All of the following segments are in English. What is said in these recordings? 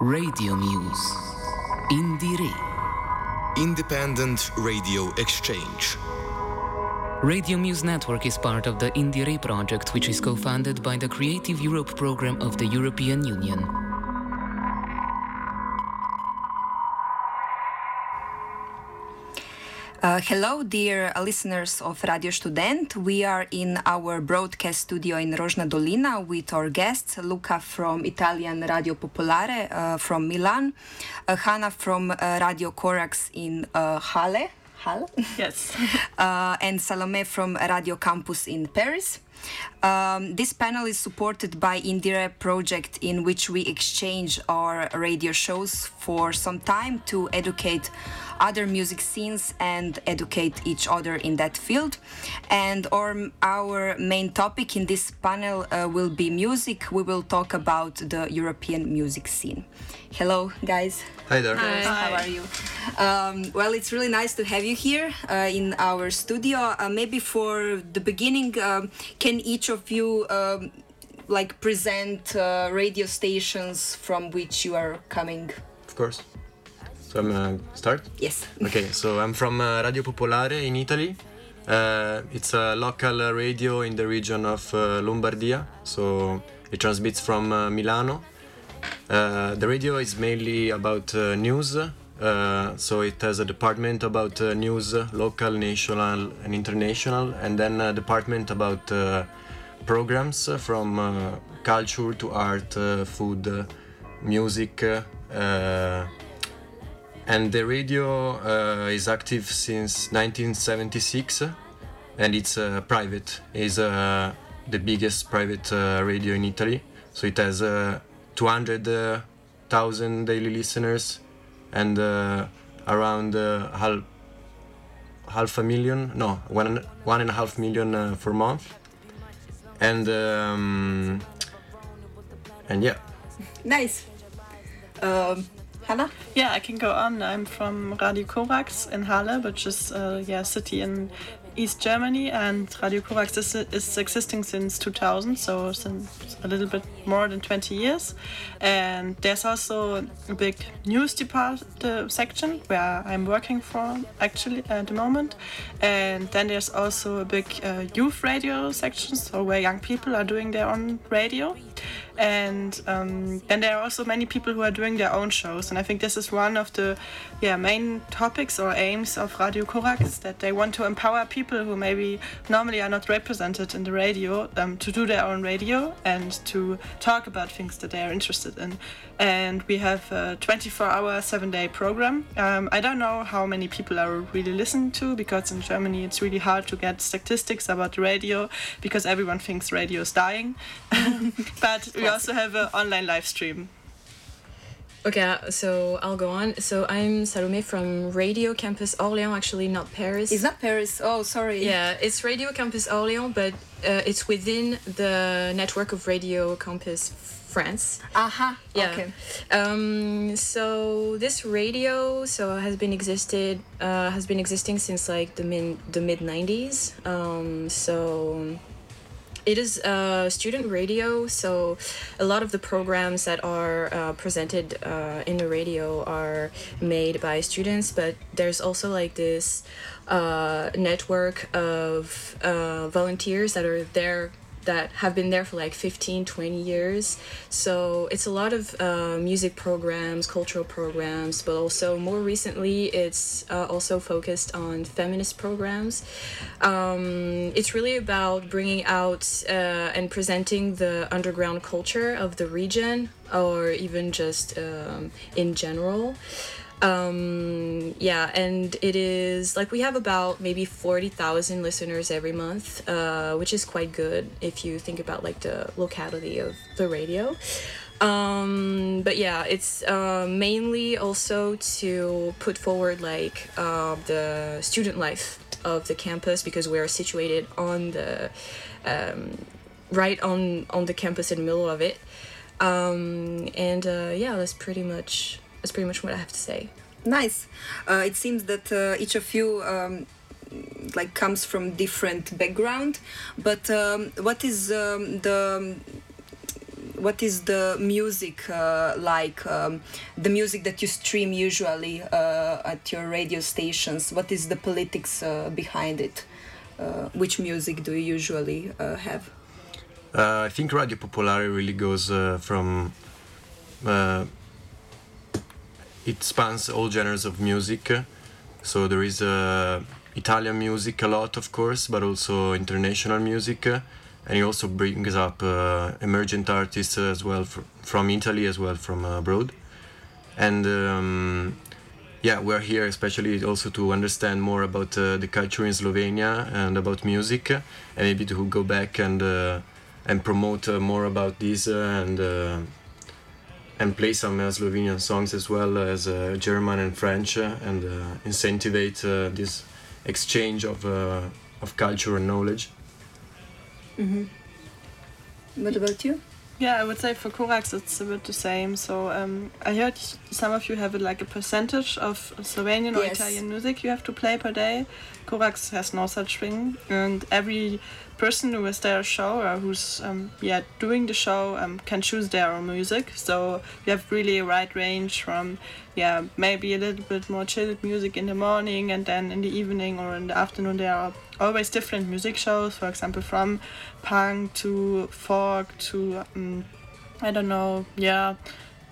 Radio Muse. INDIERE. Independent Radio Exchange. Radio Muse Network is part of the INDIERE project, which is co funded by the Creative Europe program of the European Union. Uh, hello, dear listeners of Radio Student. We are in our broadcast studio in Rožna Dolina with our guests Luca from Italian Radio Popolare uh, from Milan, uh, Hanna from uh, Radio Corax in uh, Halle. Halle? Yes. uh, and Salome from Radio Campus in Paris. Um, this panel is supported by INDIERE project in which we exchange our radio shows for some time to educate other music scenes and educate each other in that field. And our, our main topic in this panel uh, will be music. We will talk about the European music scene. Hello, guys. Hi there. Hi. How are you? Um, well, it's really nice to have you here uh, in our studio. Uh, maybe for the beginning, um, can each of you um, like present uh, radio stations from which you are coming? Of course. So I'm uh, start. Yes. Okay, so I'm from uh, Radio Popolare in Italy. Uh, it's a local radio in the region of uh, Lombardia. So it transmits from uh, Milano. Uh, the radio is mainly about uh, news. Uh, so it has a department about uh, news, local, national, and international, and then a department about uh, programs from uh, culture to art, food, uh, music. And the radio uh, is active since 1976 uh, and it's uh, private. Is uh, the biggest private uh, radio in italy. So it has uh, 200000 daily listeners and uh, around half half a million no one one and a half million uh, per month. And um, and yeah. Nice. Um, Hannah? Yeah, I can go on. I'm from Radio Corax in Halle, which is uh, yeah, a city in East Germany, and Radio Corax is, is existing since 2000, so since a little bit more than 20 years. And there's also a big news department uh, section where I'm working for actually at the moment. And then there's also a big uh, youth radio section, so where young people are doing their own radio. And um, then there are also many people who are doing their own shows, and I think this is one of the yeah main topics or aims of Radio Corax that they want to empower people who maybe normally are not represented in the radio um, to do their own radio and to talk about things that they are interested in. And we have a 24-hour, seven-day program. Um, I don't know how many people are really listening to because in Germany it's really hard to get statistics about radio because everyone thinks radio is dying. but we also have an online live stream. Okay, uh, so I'll go on. So I'm Salome from Radio Campus Orléans, actually not Paris. It's not Paris. Oh, sorry. Yeah, it's Radio Campus Orléans, but uh, it's within the network of Radio Campus France. Aha. Yeah. Okay. Um, so this radio so has been existed uh, has been existing since like the mid the mid nineties. Um, so it is a student radio, so a lot of the programs that are uh, presented uh, in the radio are made by students, but there's also like this uh, network of uh, volunteers that are there that have been there for like 15 20 years. So it's a lot of uh, music programs cultural programs but also more recently it's uh, also focused on feminist programs. Um, it's really about bringing out uh, and presenting the underground culture of the region or even just um, in general um yeah and it is like we have about maybe 40,000 listeners every month uh which is quite good if you think about like the locality of the radio. Um but yeah it's uh, mainly also to put forward like uh, the student life of the campus because we're situated on the um, right on on the campus in the middle of it. Um and uh yeah that's pretty much that's pretty much what I have to say. Nice. Uh, it seems that uh, each of you um, like comes from different background, but um, what is um, the what is the music uh, like? Um, the music that you stream usually uh, at your radio stations. What is the politics uh, behind it? Uh, which music do you usually uh, have? Uh, I think Radio Popolare really goes uh, from. It spans all genres of music. So there is uh, Italian music a lot, of course, but also international music. and it also brings up uh, emergent artists as well fr- from Italy as well from abroad. And um, yeah, we're here especially also to understand more about uh, the culture in Slovenia and about music, and maybe to go back and uh, and promote uh, more about this uh, and and play some uh, Slovenian songs as well as uh, German and French, uh, and uh, incentivate uh, this exchange of uh, of culture and knowledge. What about you? Yeah, I would say for Corax it's a bit the same. So um, I heard some of you have like a percentage of Slovenian or Italian music you have to play per day. Corax has no such thing, and every person who is there show or who's um, yeah doing the show um, can choose their own music. So you have really a wide range from yeah maybe a little bit more chilled music in the morning, and then in the evening or in the afternoon there are always different music shows. For example, from punk to folk to um, I don't know, yeah,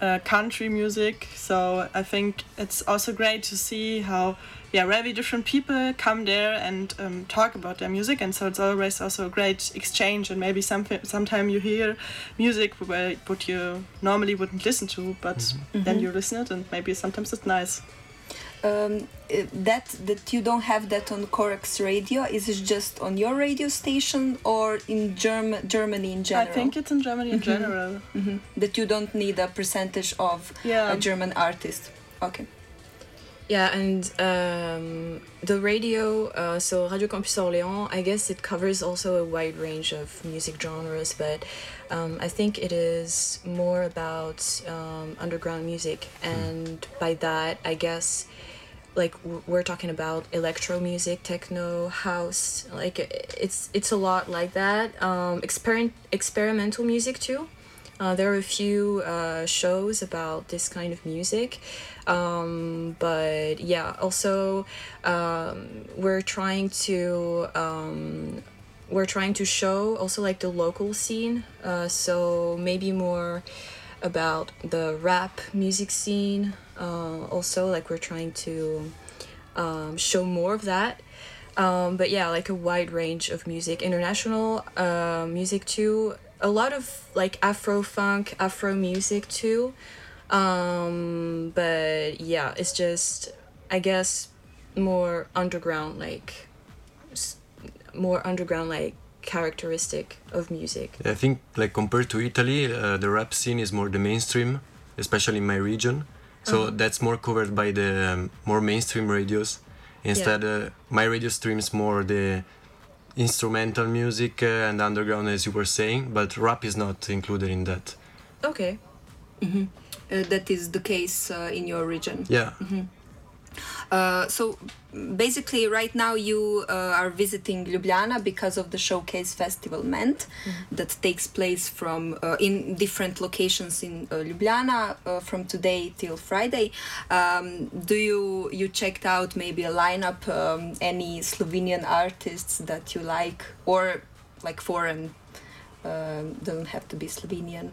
uh, country music. So I think it's also great to see how, yeah, very different people come there and um, talk about their music, and so it's always also a great exchange. And maybe some sometime you hear music where what you normally wouldn't listen to, but then you listen it, and maybe sometimes it's nice. Um, that that you don't have that on Corax radio is it just on your radio station or in Germ- Germany in general? I think it's in Germany in general. Mhm. that you don't need a percentage of Yeah. a German artist. Okay. Yeah, and um, the radio, uh, so Radio Campus Orléans, I guess it covers also a wide range of music genres, but um, I think it is more about um, underground music. And by that, I guess, like we're talking about electro music, techno, house, like it's it's a lot like that. Um, experiment experimental music too. Uh, there are a few uh, shows about this kind of music, um, but yeah, also um, we're trying to um, we're trying to show also like the local scene. Uh, so maybe more about the rap music scene. Uh, also, like we're trying to um, show more of that. Um, but yeah, like a wide range of music, international uh, music too. A lot of like Afro funk, Afro music too. Um, but yeah, it's just I guess more underground, like more underground, like characteristic of music. I think like compared to Italy, uh, the rap scene is more the mainstream, especially in my region. So that's more covered by the um, more mainstream radios. Instead, uh, my radio streams more the instrumental music uh, and underground, as you were saying. But rap is not included in that. Okay. Uh, that is the case uh, in your region. Yeah, Uh, so basically, right now you uh, are visiting Ljubljana because of the Showcase Festival Ment that takes place from uh, in different locations in uh, Ljubljana uh, from today till Friday. Um, do you you checked out maybe a lineup, um, any Slovenian artists that you like, or like foreign? Um, doesn't have to be Slovenian.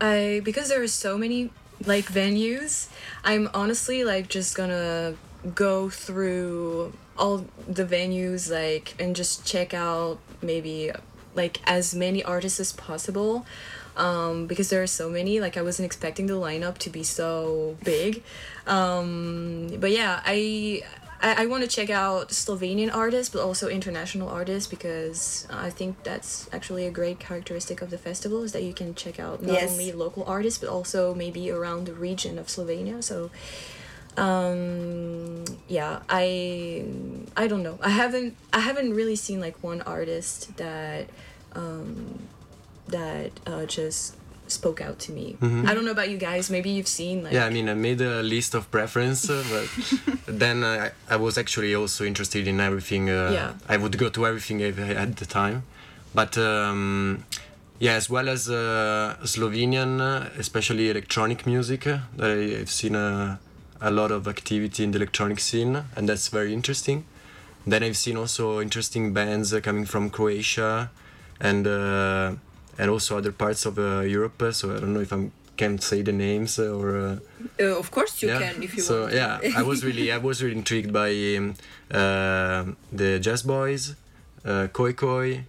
I because there are so many like venues, I'm honestly like just gonna go through all the venues like and just check out maybe like as many artists as possible. Um, because there are so many, like I wasn't expecting the lineup to be so big. Um, but yeah, I I, I want to check out Slovenian artists, but also international artists because I think that's actually a great characteristic of the festival is that you can check out not Yes. only local artists but also maybe around the region of Slovenia. So, um, yeah, I I don't know. I haven't I haven't really seen like one artist that um, that uh, just spoke out to me. I don't know about you guys. Maybe you've seen like yeah. I mean, I made a list of preference, uh, but then I, I was actually also interested in everything. Uh, Yeah. I would go to everything had the time, but um, Yeah, as well as uh, Slovenian, uh, especially electronic music. Uh, I've seen uh, a lot of activity in the electronic scene, and that's very interesting. Then I've seen also interesting bands uh, coming from Croatia, and uh, and also other parts of uh, Europe. uh, So I don't know if I can say the names uh, or. Uh, Uh, of course, you yeah. can if you so want. yeah, I was really I was really intrigued by um, uh, the Jazz Boys, uh, Koi Koi,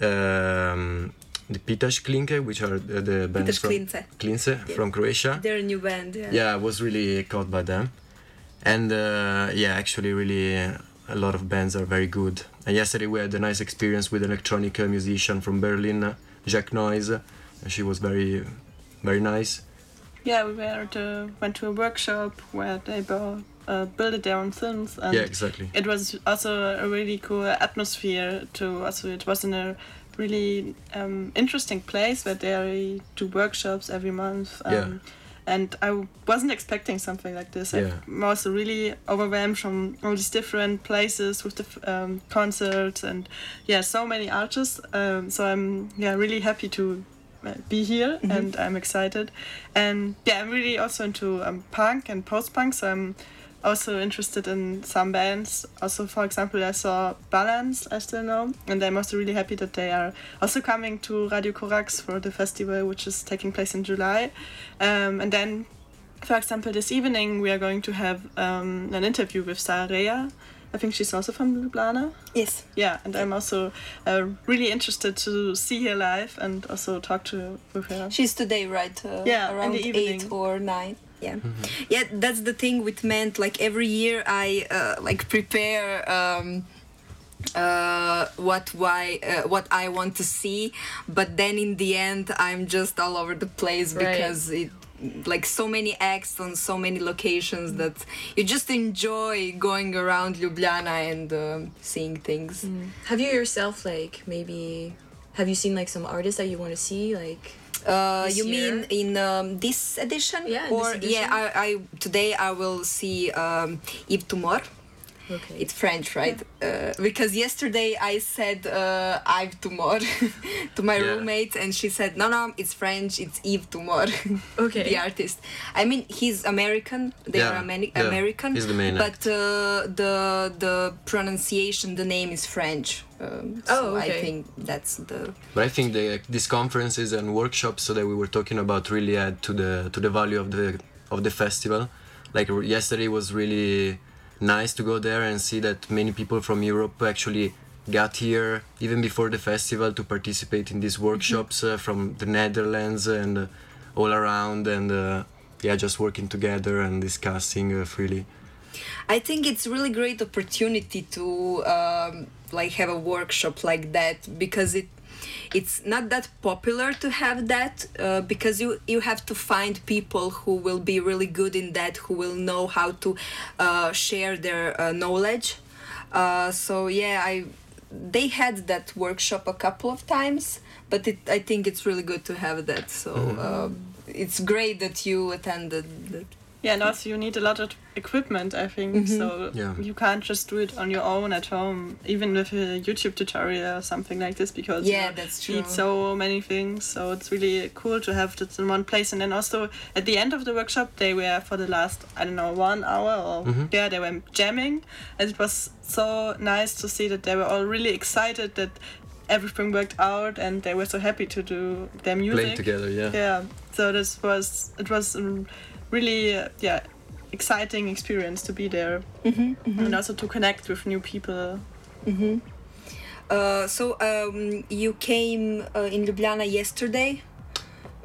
um, the Pitash Klinke, which are the, the bands Pitaš from Klince. Klince from Croatia. They're a new band. Yeah. Yeah, I was really caught by them, and uh, yeah, actually, really uh, a lot of bands are very good. And yesterday we had a nice experience with an electronic musician from Berlin, Jack Noise. and she was very, very nice. Yeah, we were to, went to a workshop where they built, uh, built their own films. And yeah, exactly. it was also a really cool atmosphere to also it was in a really um, interesting place where they do workshops every month um, Yeah. And i wasn't expecting something like this. Yeah. I was really overwhelmed from all these different places with the um, concerts and yeah so many artists. Um, so i'm yeah really happy to uh, be here and i'm excited. And yeah i'm really also into um, punk and post-punk. So i'm also interested in some bands. Also, for example, I saw Balance, I still know, and I'm also really happy that they are also coming to Radio Corax for the festival, which is taking place in July. Um, and then, for example, this evening we are going to have um, an interview with Sarah I think she's also from Ljubljana. Yes. Yeah, and I'm also uh, really interested to see her live and also talk to with her. She's today, right? Uh, Yeah, in around the evening. eight or nine. Yeah, yeah. That's the thing with Ment. Like every year, I uh, like prepare. Um, uh, what why uh, what I want to see, but then in the end I'm just all over the place Right. because it like so many acts on so many locations that you just enjoy going around Ljubljana and um, seeing things. Have you yourself like maybe have you seen like some artists that you want to see like Uh, This you year? mean in um, this edition? Yeah, in Or this yeah, edition. I, I today I will see um, Yves Tumor. Okay It's French, right? Uh, because yesterday I said uh, Yves Tumor to my Yeah. roommate, and she said, "No, no, it's French. It's Yves Tumor, okay the artist." I mean, he's American. They Yeah, are Ameri- yeah, American. he's the main But uh, the the pronunciation, the name is French. Um, so Oh, I think that's the But I think the, these conferences and workshops that we were talking about really add to the to the value of the of the festival. Like yesterday was really nice to go there and see that many people from Europe actually got here even before the festival to participate in these workshops uh, from the Netherlands and uh, all around and uh, yeah just working together and discussing uh, freely. I think it's really great opportunity to um, like have a workshop like that because it it's not that popular to have that uh, because you you have to find people who will be really good in that who will know how to uh, share their uh, knowledge. Uh, so yeah I they had that workshop a couple of times but it, I think it's really good to have that. So um, it's great that you attended that. Yeah, and also you need a lot of equipment, I think. Mm-hmm. So Yeah. you can't just do it on your own at home, even with a YouTube tutorial or something like this, because Yeah, you that's need so many things. So it's really cool to have this in one place. And then also at the end of the workshop, they were for the last I don't know one hour or mm-hmm. yeah, they were jamming, and it was so nice to see that they were all really excited that everything worked out and they were so happy to do their music Playing together, yeah. yeah so this was it was a really uh, yeah exciting experience to be there and also to connect with new people Uh, so um, you came uh, in Ljubljana yesterday,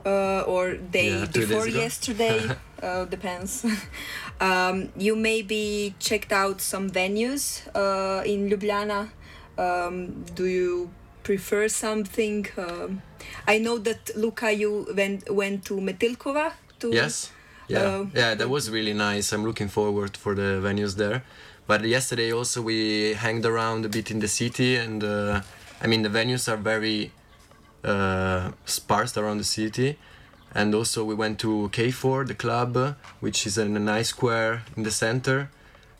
uh, or day Yeah, before yesterday, uh, depends. um, you maybe checked out some venues uh, in Ljubljana. Um, do you prefer something? Um, I know that Luca, you went went to Metelkova. To Yes. Yeah. Um, yeah, that was really nice. I'm looking forward for the venues there. But yesterday also we hanged around a bit in the city, and uh, I mean the venues are very uh, sparse around the city. And also we went to K4, the club, which is in a nice square in the center.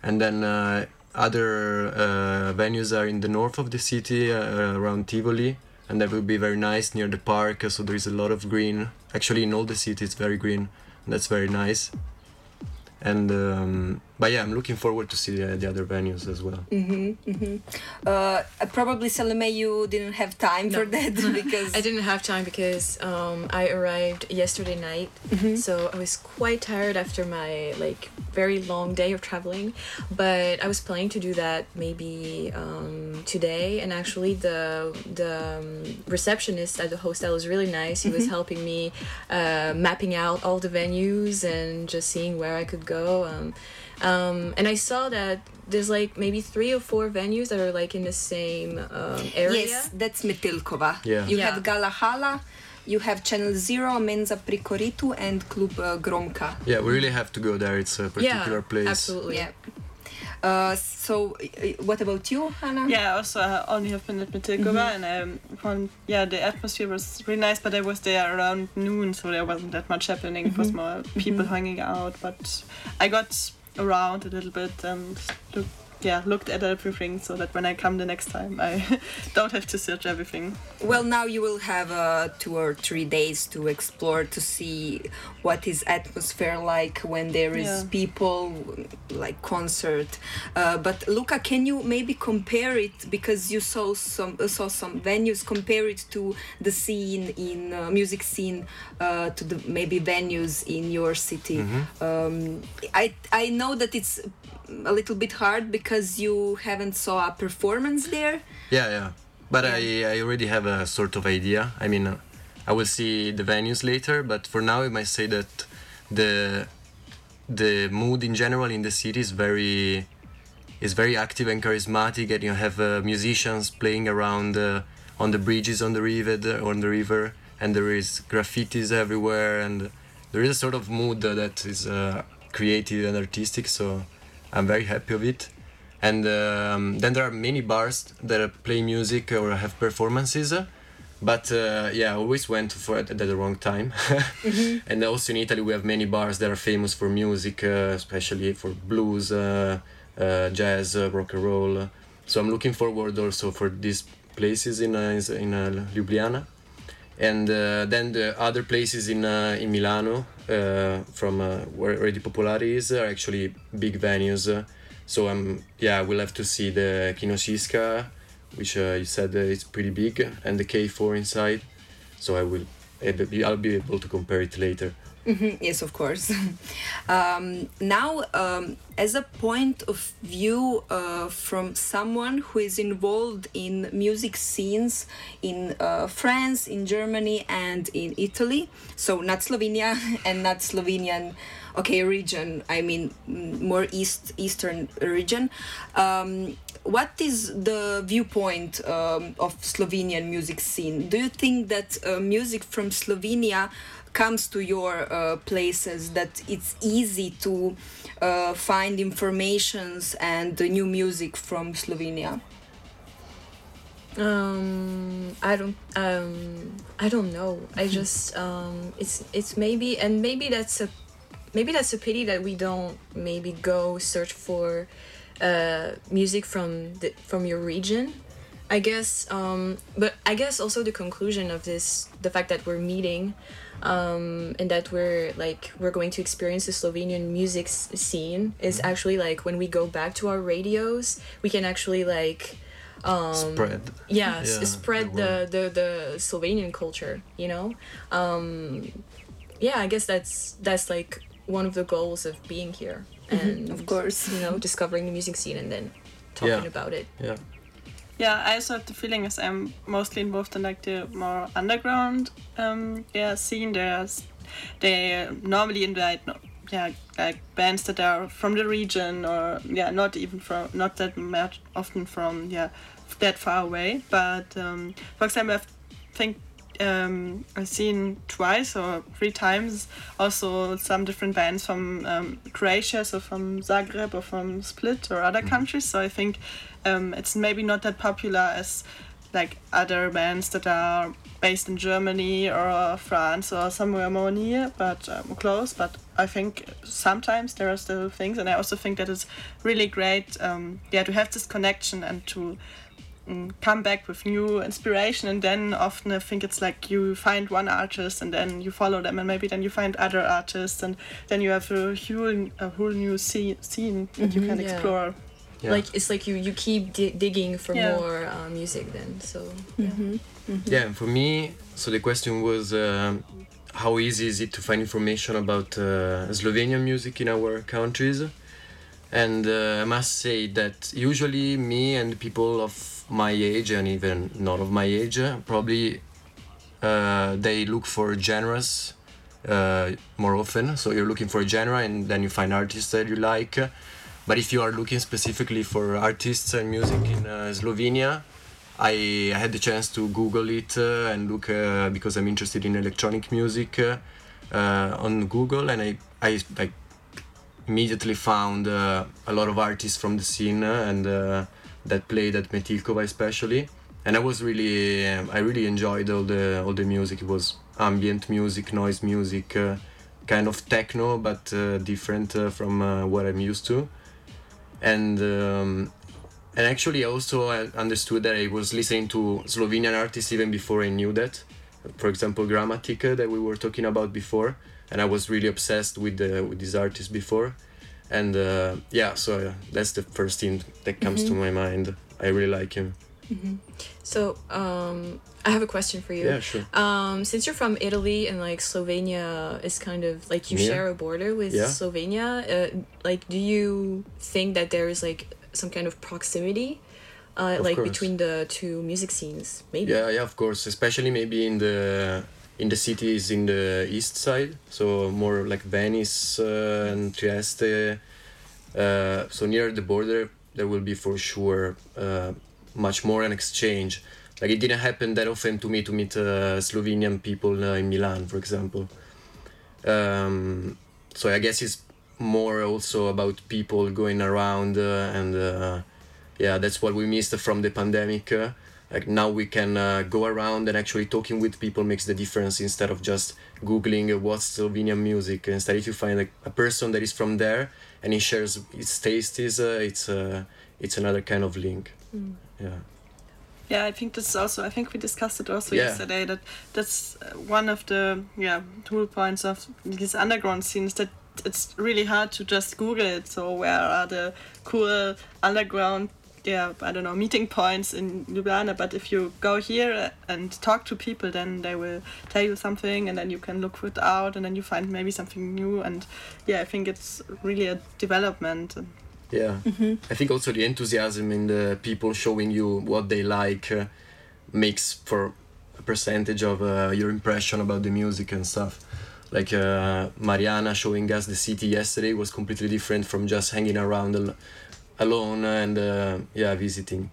And then uh, other uh, venues are in the north of the city, uh, around Tivoli, and that will be very nice near the park. So there is a lot of green. Actually, in all the city, it's very green. That's very nice. And um, but yeah, I'm looking forward to see the, the other venues as well. Uh, probably Salome, you didn't have time for that because I didn't have time because um, I arrived yesterday night, so I was quite tired after my like very long day of traveling. But I was planning to do that maybe um, today, and actually the the um, receptionist at the hostel was really nice. He was helping me uh, mapping out all the venues and just seeing where I could go. Um, and I saw that there's like maybe three or four venues that are like in the same um, area. yes, that's Metelkova. Yeah. You Yeah. have Gala Hala, you have Channel Zero, Menza pri koritu, and Klub uh, Gromka. Yeah, we really have to go there. It's a particular yeah, place. Absolutely. Yeah. Uh, so, uh, what about you, Hannah? Yeah, also I only have been at Metelkova and um, found, yeah, the atmosphere was really nice, but I was there around noon, so there wasn't that much happening. It was more people hanging out, but I got around a little bit and look, yeah, looked at everything so that when I come the next time, I don't have to search everything. Well, now you will have uh, two or three days to explore to see what is atmosphere like when there is Yeah. people, like concert. Uh, but Luca, can you maybe compare it because you saw some uh, saw some venues? Compare it to the scene in uh, music scene uh, to the maybe venues in your city. Um, I I know that it's a little bit hard because you haven't saw a performance there. Yeah, yeah. But I, I already have a sort of idea. I mean, uh, I will see the venues later, but for now I might say that the the mood in general in the city is very is very active and charismatic, and you have uh, musicians playing around uh, on the bridges on the river on the river, and there is graffitis everywhere, and there is a sort of mood uh, that is uh, creative and artistic. So I'm very happy of it. And um, then there are many bars that play music or have performances. But uh, yeah, I always went for it at the wrong time. And also in Italy, we have many bars that are famous for music, uh, especially for blues, uh, uh, jazz, uh, rock and roll. So I'm looking forward also for these places in uh, in uh, Ljubljana and uh, then the other places in uh, in Milano uh, from where Radio Popolare is are actually big venues. So I'm yeah we'll have to see the Kino Šiška, which you said it's pretty big, and the K4 inside. So I will I'll be able to compare it later. Mhm, Yes, of course. um, now, um, as a point of view uh, from someone who is involved in music scenes in uh, France, in Germany, and in Italy, so not Slovenia and not Slovenian, okay, region. I mean, more east eastern region. Um, what is the viewpoint um, of Slovenian music scene? Do you think that uh, music from Slovenia comes to your uh, places that it's easy to uh, find informations and the new music from Slovenia? Um, I don't. Um, I don't know. I just. Um, it's it's maybe and maybe that's a, maybe that's a pity that we don't maybe go search for, uh, music from the from your region. I guess. Um, but I guess also the conclusion of this, the fact that we're meeting, um, and that we're like we're going to experience the Slovenian music s- scene is actually like when we go back to our radios, we can actually like. Um, Spread. yeah, s- Yeah, spread the the, the the Slovenian culture. You know, um, yeah, I guess that's that's like one of the goals of being here, and of course. you know, discovering the music scene and then talking Yeah. about it. Yeah. Yeah, I also have the feeling as I'm mostly involved in like the more underground um yeah scene. There's they normally invite yeah like bands that are from the region or yeah not even from not that much often from yeah that far away. But um, for example, I think um, I've seen twice or three times also some different bands from um, Croatia, so from Zagreb or from Split or other countries. So I think um, it's maybe not that popular as like other bands that are based in Germany or France or somewhere more near, but um, close. But I think sometimes there are still things, and I also think that it's really great, um, yeah, to have this connection and to come back with new inspiration and then often i think it's like you find one artist and then you follow them and maybe then you find other artists and then you have a whole, a whole new scene, scene that you can Yeah. explore Yeah. Like it's like you you keep di- digging for Yeah. more uh, music then. So Yeah, and for me, so the question was um how easy is it to find information about uh, Slovenian music in our countries? And uh, I must say that usually me and people of my age and even not of my age probably uh, they look for genres uh, more often. So you're looking for a genre and then you find artists that you like. But if you are looking specifically for artists and music in uh, Slovenia, I had the chance to Google it uh, and look uh, because I'm interested in electronic music uh, on Google, and I I like immediately found a lot of artists from the scene and that played at Metelkova especially, and I was really um, I really enjoyed all the all the music. It was ambient music, noise music, uh, kind of techno but uh, different uh, from uh, what I'm used to, and. Um, and actually, I also uh, understood that I was listening to Slovenian artists even before I knew that. For example, Gramatika that we were talking about before, and I was really obsessed with the with these artists before. And uh, yeah, so uh, that's the first thing that comes to my mind. I really like him. so um, I have a question for you. Yeah, sure. Um, since you're from Italy and like Slovenia is kind of like you Yeah. share a border with Yeah. Slovenia, uh, like do you think that there is like some kind of proximity, uh, like course. between the two music scenes? Maybe. Yeah, yeah, of course. Especially maybe in the in the cities in the east side, so more like Venice uh, and Trieste. Uh, so near the border, there will be for sure uh, much more an exchange. Like it didn't happen that often to me to meet uh, Slovenian people uh, in Milan, for example. Um, so I guess it's more also about people going around uh, and yeah, that's what we missed from the pandemic. Like now we can uh, go around and actually talking with people makes the difference instead of just googling uh, what's Slovenian music. Instead, if you find like a person that is from there and he shares his taste, is uh, it's uh, it's another kind of link. Yeah. Yeah, I think this is also. I think we discussed it also Yeah. yesterday. That that's uh, one of the yeah tool points of these underground scenes. That it's really hard to just Google it. So where are the cool underground? Yeah, I don't know meeting points in Ljubljana. But if you go here and talk to people, then they will tell you something, and then you can look it out, and then you find maybe something new. And yeah, I think it's really a development. Yeah. I think also the enthusiasm in the people showing you what they like uh, makes for a percentage of uh, your impression about the music and stuff. Like uh, Mariana showing us the city yesterday was completely different from just hanging around al- alone and uh, yeah, visiting.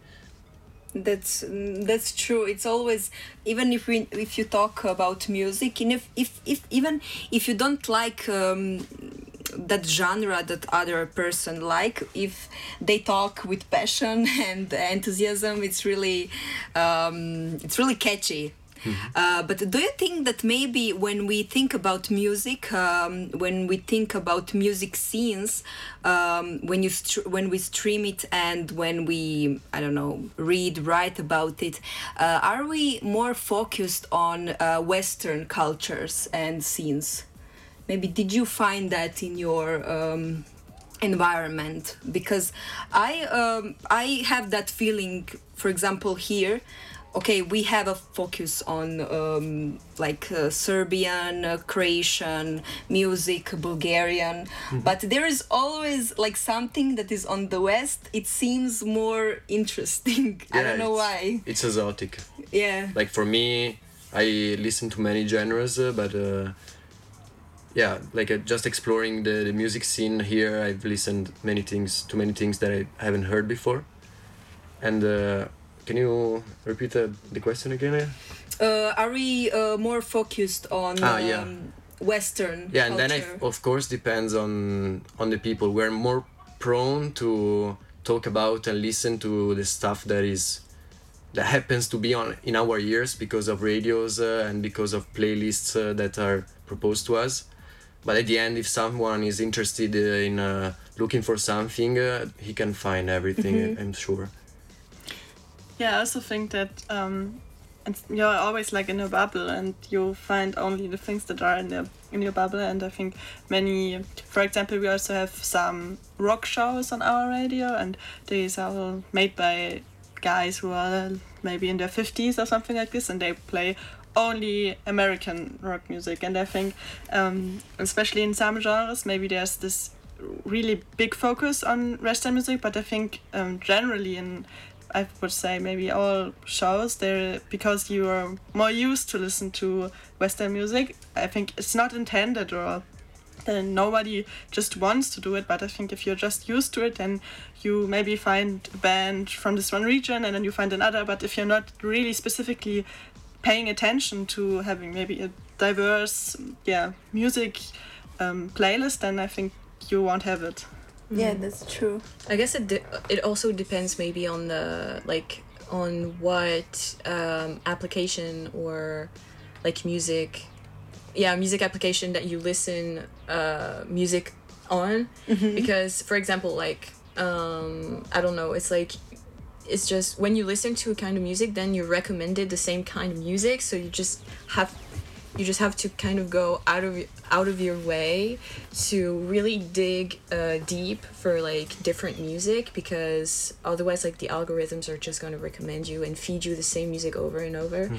That's that's true. It's always even if we if you talk about music, and if if, if even if you don't like um, that genre that other person like, if they talk with passion and enthusiasm, it's really um, it's really catchy. Uh, but do you think that maybe when we think about music, um, when we think about music scenes, um, when you str- when we stream it and when we I don't know read write about it, uh, are we more focused on uh, Western cultures and scenes? Maybe did you find that in your um, environment? Because I um, I have that feeling. For example, here okay, we have a focus on um, like uh, Serbian, uh, Croatian music, Bulgarian, but there is always like something that is on the West. It seems more interesting. I don't know it's- why. It's exotic. Yeah. like for me i listen to many genres uh, but uh, yeah like uh, just exploring the, the music scene here i've listened many things to many things that i haven't heard before and uh, can you repeat the, the question again? Uh, are we uh, more focused on Ah, yeah. um, Western yeah and then? I, of course depends on on the people. We're more prone to talk about and listen to the stuff that is that happens to be on in our ears because of radios uh, and because of playlists uh, that are proposed to us. But at the end if someone is interested uh, in uh, looking for something uh, he can find everything i'm sure Yeah, I also think that um, you're always like in a bubble, and you find only the things that are in the in your bubble. And I think many, for example, we also have some rock shows on our radio, and these are all made by guys who are maybe in their fifties or something like this, and they play only American rock music. And I think, um, especially in some genres, maybe there's this really big focus on Western music, but I think um, generally in I would say maybe all shows there because you are more used to listen to Western music. I think it's not intended or then nobody just wants to do it. But I think if you're just used to it, then you maybe find a band from this one region and then you find another. But if you're not really specifically paying attention to having maybe a diverse yeah music um, playlist, then I think you won't have it. Yeah, that's true. I guess it de- it also depends maybe on the like on what um, application or like music, yeah, music application that you listen uh, music on. Because for example, like um, I don't know, it's like it's just when you listen to a kind of music, then you're recommended the same kind of music, so you just have you just have to kind of go out of out of your way to really dig uh, deep for like different music because otherwise like the algorithms are just going to recommend you and feed you the same music over and over.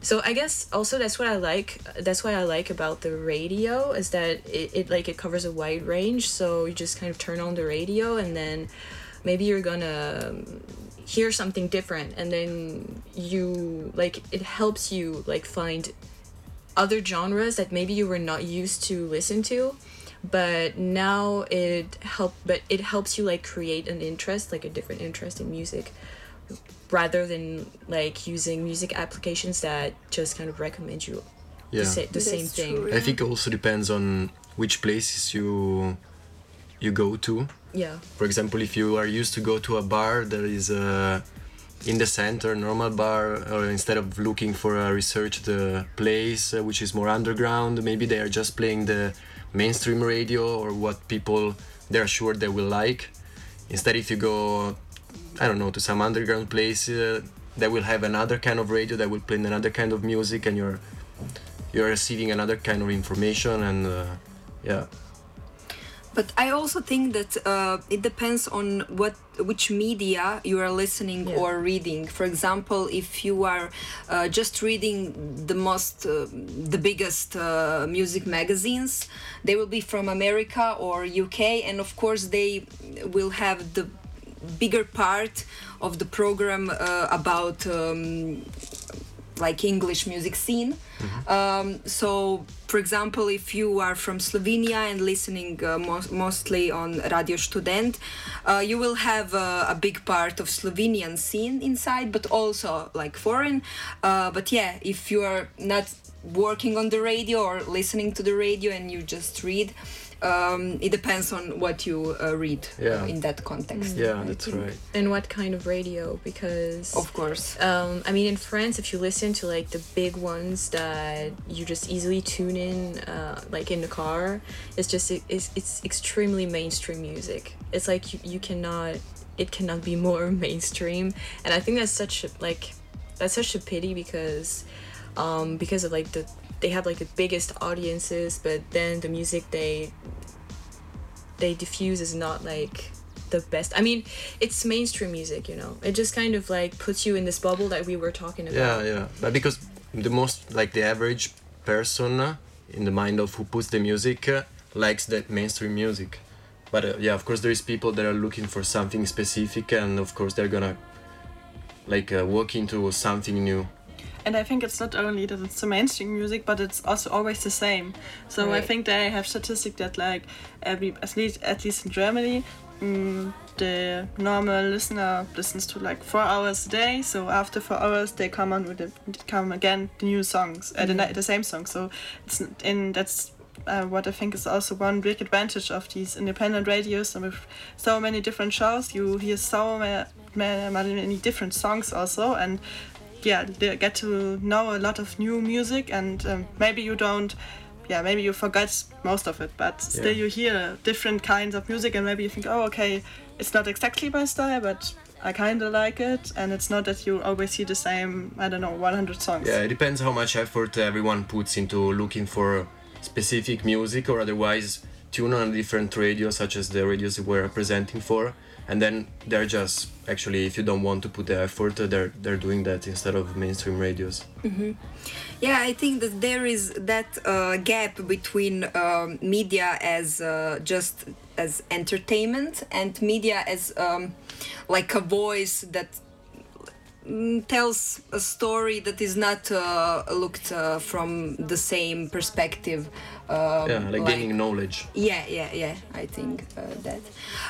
So i guess also that's what i like that's what i like about the radio is that it, it like it covers a wide range. So you just kind of turn on the radio and then maybe you're gonna um, hear something different and then you like it helps you like find other genres that maybe you were not used to listen to but now it help but it helps you like create an interest like a different interest in music rather than like using music applications that just kind of recommend you Yeah. the, sa- the same That's thing true. I think it also depends on which places you you go to. yeah For example, if you are used to go to a bar that is uh, in the center, normal bar, or instead of looking for a researched uh, place uh, which is more underground, maybe they are just playing the mainstream radio or what people they're sure they will like. Instead, if you go, I don't know, to some underground place, uh, that will have another kind of radio that will play another kind of music, and you're you're receiving another kind of information, and uh, yeah. But I also think that uh, it depends on what which media you are listening Yeah. or reading. For example, if you are uh, just reading the most uh, the biggest uh, music magazines, they will be from America or UK, and of course they will have the bigger part of the program uh, about um, like English music scene. Um, so, for example, if you are from Slovenia and listening uh, mo- mostly on Radio Student, uh, you will have uh, a big part of Slovenian scene inside, but also like foreign. Uh, but yeah, if you are not working on the radio or listening to the radio and you just read, um, it depends on what you uh, read uh, Yeah. in that context. Yeah, I that's think. right. and what kind of radio because Of course. um, I mean, in France, if you listen to like the big ones that you just easily tune in, uh, like in the car, it's just it's, it's extremely mainstream music. It's like you, you cannot, it cannot be more mainstream, and I think that's such a, like that's such a pity because um, because of like the they have like the biggest audiences, but then the music they they diffuse is not like the best. I mean, it's mainstream music, you know. It just kind of like puts you in this bubble that we were talking about. Yeah, yeah. But because the most like the average person in the mind of who puts the music uh, likes that mainstream music. But uh, yeah, of course there is people that are looking for something specific, and of course they're gonna like uh, walk into something new. And I think it's not only that it's the mainstream music, but it's also always the same. So I think they have statistic that like every at least at least in Germany, mm, the normal listener listens to like four hours a day. So after four hours, they come on with the come again the new songs, uh, the, the same song. So it's in that's. Uh, what I think is also one big advantage of these independent radios and with so many different shows, you hear so ma- ma- many different songs also, and yeah, they get to know a lot of new music, and um, maybe you don't, yeah, maybe you forget most of it, but still Yeah. you hear different kinds of music, and maybe you think, oh, okay, it's not exactly my style, but I kind of like it, and it's not that you always see the same. I don't know, 100 songs. Yeah, it depends how much effort everyone puts into looking for specific music or otherwise tune on a different radio, such as the radios we're presenting for. And then they're just actually, if you don't want to put the effort, they're they're doing that instead of mainstream radios. Yeah, I think that there is that uh, gap between um, media as uh, just as entertainment and media as um, like a voice that tells a story that is not uh, looked uh, from the same perspective. Um, Yeah, like, gaining knowledge. yeah, yeah, yeah. I think uh, that.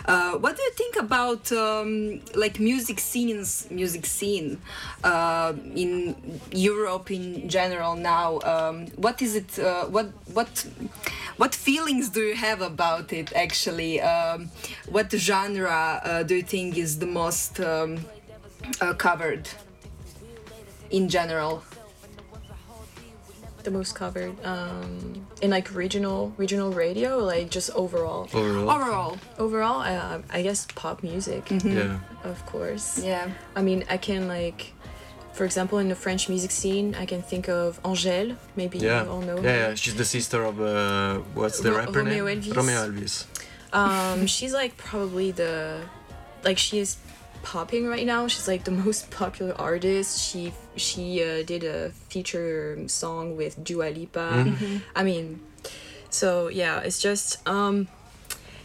Uh, what do you think about um, like music scenes, music scene uh, in Europe in general now? Um, what is it? Uh, what what what feelings do you have about it? Actually, um, what genre uh, do you think is the most um, uh, covered in general? The most covered um, in like regional regional radio, like just overall. Overall. Overall, Overall, uh, I guess pop music, Yeah. of course. yeah. I mean, I can like, for example, in the French music scene, I can think of Angèle. Maybe Yeah. you all know yeah, yeah, she's the sister of uh, what's the Ro- rapper Romeo name? Elvis. Romeo Elvis. Um, she's like probably the, like she is popping right now. She's like the most popular artist. She she uh, did a feature song with Dua Lipa. I mean, so yeah, it's just um,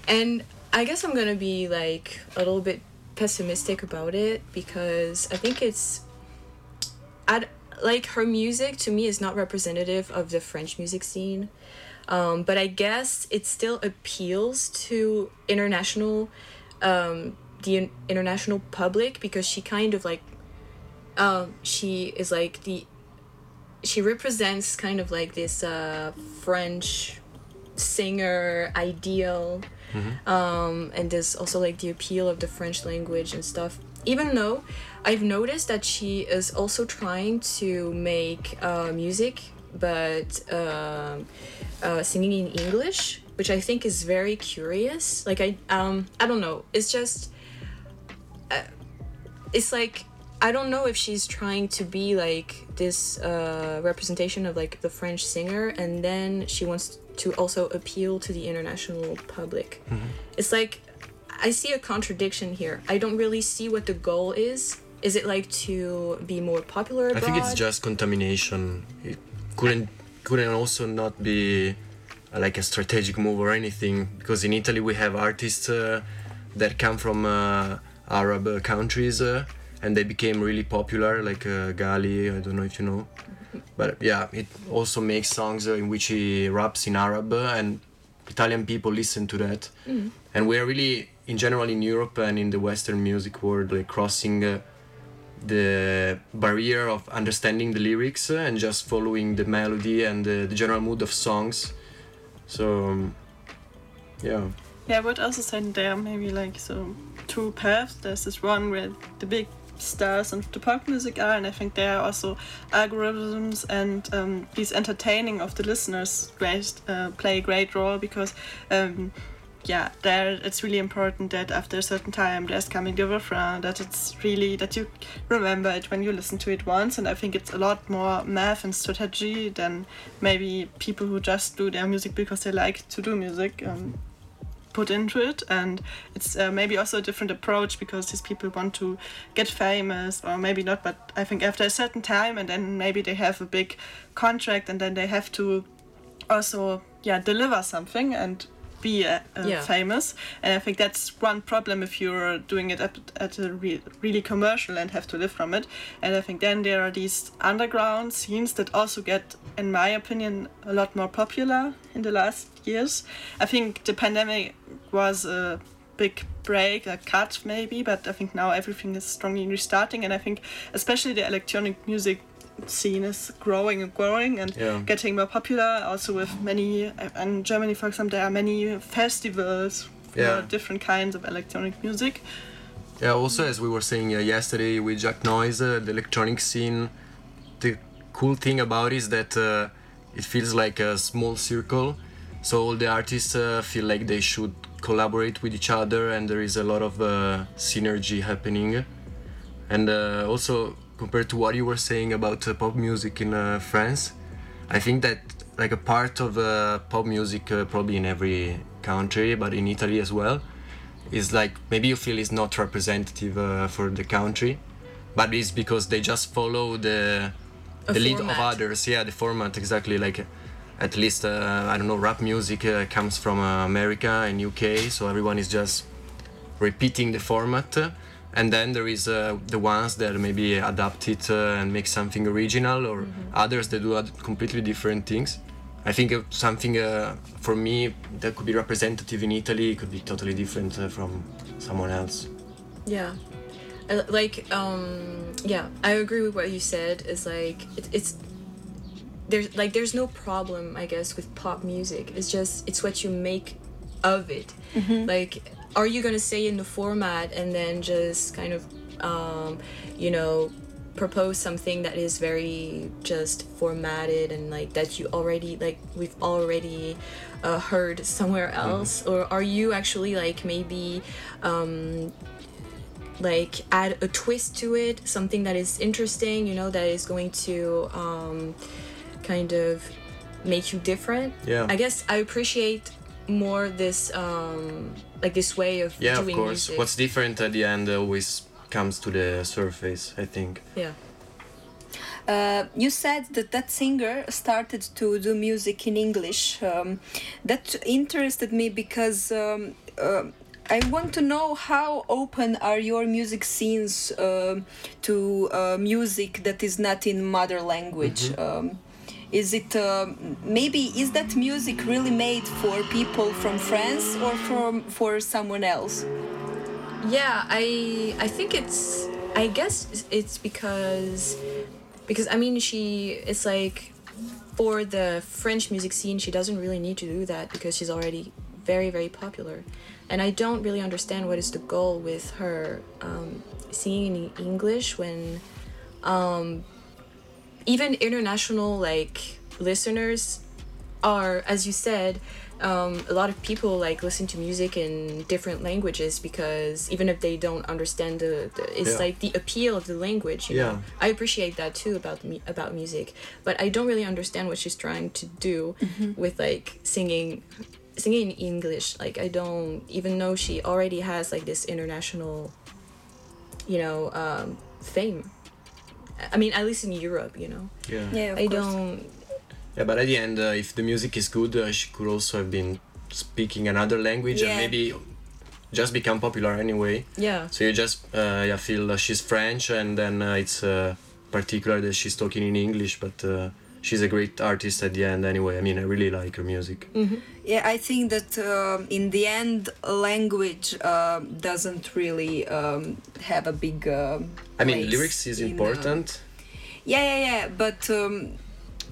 and I guess I'm gonna be like a little bit pessimistic about it because I think it's, I like her music to me is not representative of the French music scene. Um, but I guess it still appeals to international, um, the international public because she kind of like, um, she is like the, she represents kind of like this uh, French singer ideal, um, and there's also like the appeal of the French language and stuff. Even though I've noticed that she is also trying to make uh, music, but um uh, singing in English, which I think is very curious. Like I um I don't know. It's just it's like I don't know if she's trying to be like this uh, representation of like the French singer, and then she wants to also appeal to the international public. It's like I see a contradiction here. I don't really see what the goal is. Is it like to be more popular abroad? I think it's just contamination. It couldn't couldn't also not be uh, like a strategic move or anything because in Italy we have artists uh, that come from uh, Arab uh, countries uh, and they became really popular like uh, Ghali. I don't know if you know, but yeah, it also makes songs uh, in which he raps in Arab and Italian people listen to that. And we are really in general in Europe and in the Western music world like crossing. Uh, the barrier of understanding the lyrics and just following the melody and the, the general mood of songs. So, um, yeah. Yeah, I would also say there are maybe like so two paths. There's this one where the big stars of the pop music are, and I think there are also algorithms and um, these entertaining of the listeners great, uh, play a great role because. Um, yeah, there it's really important that after a certain time there's coming the refrain that it's really that you remember it when you listen to it once and I think it's a lot more math and strategy than maybe people who just do their music because they like to do music. Um, put into it. And it's uh, maybe also a different approach because these people want to get famous or maybe not but i think after a certain time and then maybe they have a big contract and then they have to also yeah deliver something. And be uh, uh, Yeah. famous. And i think that's one problem if you're doing it at, at a re- really commercial and have to live from it. And i think then there are these underground scenes that also get in my opinion a lot more popular in the last years. I think the pandemic was a big break a cut maybe but i think now everything is strongly restarting. And i think especially the electronic music scene is growing and growing and Yeah. getting more popular also with many uh, in germany for example there are many festivals Yeah. for different kinds of electronic music Yeah, also, as we were saying uh, yesterday with Jack Noise, uh, the electronic scene, the cool thing about it is that uh, it feels like a small circle. So all the artists uh, feel like they should collaborate with each other and there is a lot of uh, synergy happening and uh, also compared to what you were saying about uh, pop music in uh, france i think that like a part of uh, pop music uh, probably in every country but in italy as well is like maybe you feel is not representative uh, for the country but it's because they just follow the A the lead of others. Yeah the format exactly. Like at least uh, i don't know rap music uh, comes from uh, america and uk so everyone is just repeating the format and then there is uh, the ones that maybe adapt it uh, and make something original or others that do completely different things i think uh, something uh, for me that could be representative in italy could be totally different uh, from someone else Yeah. Uh, Like, um, yeah, I agree with what you said. Is like it, it's there's like there's no problem, I guess, with pop music. It's just it's what you make of it. Like, are you gonna stay in the format and then just kind of, um, you know, propose something that is very just formatted and like that you already like we've already uh, heard somewhere else, or are you actually like maybe um, like add a twist to it something that is interesting you know that is going to um, kind of make you different? Yeah. i guess i appreciate more this um, like this way of yeah of course. music. What's different at the end always comes to the surface i think. Yeah. Uh, you said that that singer started to do music in English. Um, that interested me because um, uh, I want to know how open are your music scenes um to uh, music that is not in mother language. Um, is it um maybe is that music really made for people from France or from for someone else? yeah i i think it's i guess it's because because i mean she it's like for the french music scene she doesn't really need to do that because she's already very very popular and i don't really understand what is the goal with her um, singing in english when um, even international like listeners are as you said um, a lot of people like listen to music in different languages because even if they don't understand the, the it's Yeah. like the appeal of the language you Yeah. know? I appreciate that too about me about music. But i don't really understand what she's trying to do with like singing singing in english. Like i don't even know she already has like this international you know um, fame i mean at least in europe you know yeah Yeah, of i course. don't Yeah, but at the end, uh, if the music is good, uh, she could also have been speaking another language and maybe just become popular anyway. yeah So you just uh, yeah feel uh, she's French, and then uh, it's uh, particular that she's talking in English, but uh, she's a great artist at the end anyway. I mean, I really like her music. Yeah, I think that um, in the end, language um doesn't really um, have a big. Um, I mean, lyrics is in, uh, important. yeah, yeah, yeah, but um,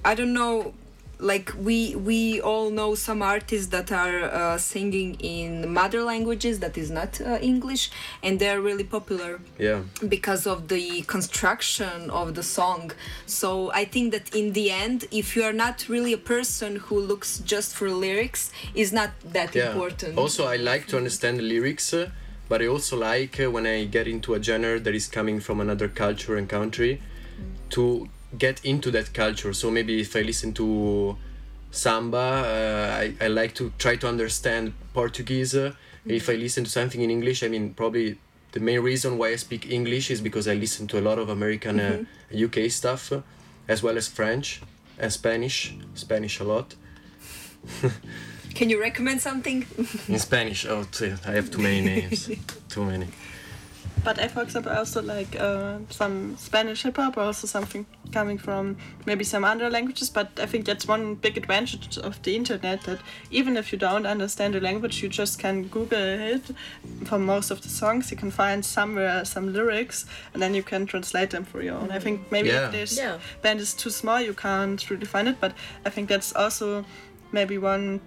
I don't know. Like we we all know some artists that are uh, singing in mother languages that is not uh, English, and they're really popular yeah, because of the construction of the song. So I think that in the end, if you are not really a person who looks just for lyrics, is not that yeah. important. Also, I like to understand the lyrics, uh, but I also like uh, when I get into a genre that is coming from another culture and country to get into that culture. So maybe if I listen to samba, uh, I, I like to try to understand Portuguese. Uh, If I listen to something in English, I mean, probably the main reason why I speak English is because I listen to a lot of American uh, UK stuff, uh, as well as French and Spanish. Spanish a lot. Can you recommend something? In Spanish, oh, t- I have too many names. too many. But I, for example, also like uh, some Spanish hip hop, or also something coming from maybe some other languages. But I think that's one big advantage of the internet that even if you don't understand the language, you just can Google it for most of the songs. You can find somewhere some lyrics, and then you can translate them for your own. I think maybe Yeah. if this Yeah. band is too small, you can't really find it. But I think that's also maybe one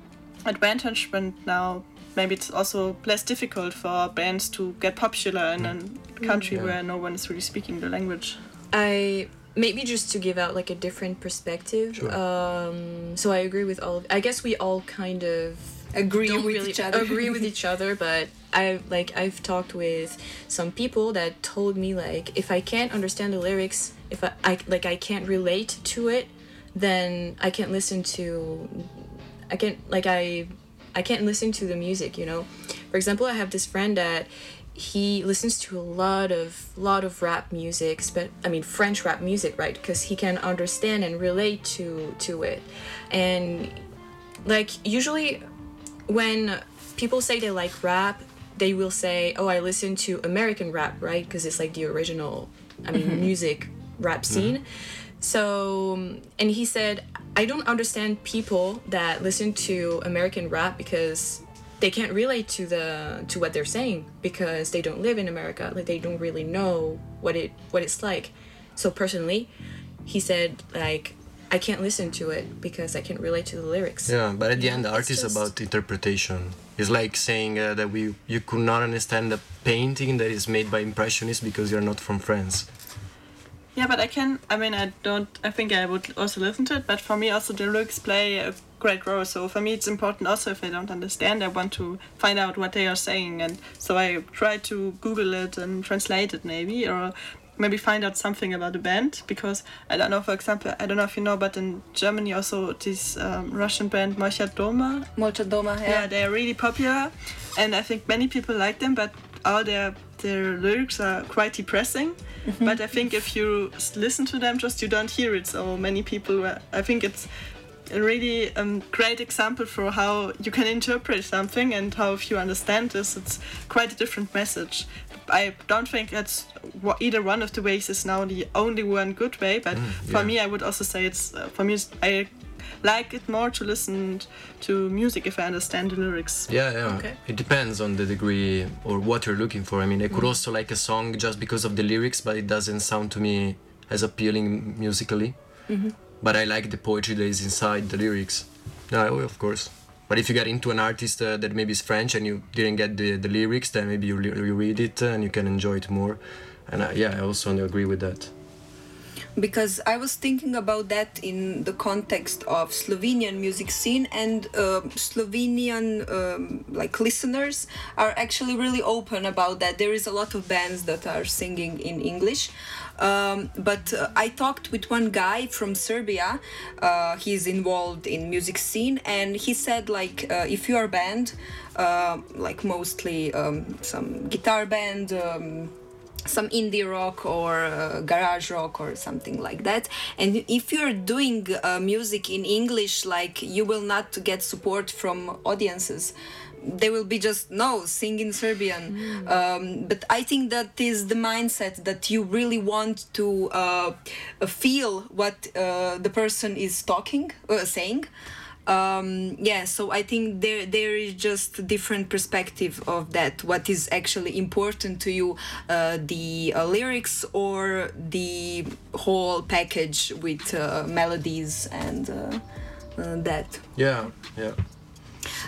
advantage when now maybe it's also less difficult for bands to get popular in a country Yeah. where no one is really speaking the language. I maybe just to give out like a different perspective. Sure. Um, so I agree with all. Of, I guess we all kind of Agree don't with really each other. agree with each other, but I like I've talked with some people that told me like if I can't understand the lyrics, if I, I like I can't relate to it, then I can't listen to I can't like I I can't listen to the music, you know. For example, I have this friend that he listens to a lot of lot of rap music, but I mean French rap music, right? Because he can understand and relate to to it, and like usually when people say they like rap, they will say, "Oh, I listen to American rap, right?" Because it's like the original, I mean, mm-hmm. music rap mm-hmm. scene. So, and he said, "I don't understand people that listen to American rap because they can't relate to the to what they're saying because they don't live in America. Like they don't really know what it what it's like." So personally, he said like. I can't listen to it because I can't relate to the lyrics. Yeah, but at the Yeah, end, the art it's is just- about interpretation. It's like saying uh, that we you could not understand a painting that is made by impressionists because you're not from France. Yeah, but I can. I mean, I don't. I think I would also listen to it, but for me, also the lyrics play a great role. So for me, it's important also if I don't understand, I want to find out what they are saying, and so I try to Google it and translate it maybe, or maybe find out something about the band because I don't know. For example, I don't know if you know, but in Germany also this um, Russian band Molchat Doma Molchat Doma, yeah. yeah. they are really popular, and I think many people like them. But all their their lyrics are quite depressing. But I think if you listen to them, just you don't hear it. So many people, I think it's a really um, great example for how you can interpret something and how if you understand this, it's quite a different message. I don't think that's either one of the ways is now the only one good way. But for yeah. me, I would also say it's uh, for me. I like it more to listen to music if I understand the lyrics. Yeah, yeah. Okay. It depends on the degree or what you're looking for. I mean, I could also like a song just because of the lyrics, but it doesn't sound to me as appealing musically. But I like the poetry that is inside the lyrics. Yeah, of course. But if you get into an artist uh, that maybe is French and you didn't get the, the lyrics, then maybe you, you read it uh, and you can enjoy it more. And uh, yeah, I also agree with that. Because I was thinking about that in the context of Slovenian music scene and uh, Slovenian um, like listeners are actually really open about that. There is a lot of bands that are singing in English. Um, but uh, I talked with one guy from Serbia. Uh, he's involved in music scene, and he said like uh, if you are a band, uh, like mostly um, some guitar band. Some indie rock or uh, garage rock or something like that. And if you're doing uh, music in english like you will not get support from audiences. They will be just no sing in serbian. Um, but i think that is the mindset that you really want to uh, feel what uh, the person is talking uh, saying um yeah so i think there there is just different perspective of that what is actually important to you uh, the uh, lyrics or the whole package with uh, melodies and uh, uh, that Yeah, yeah.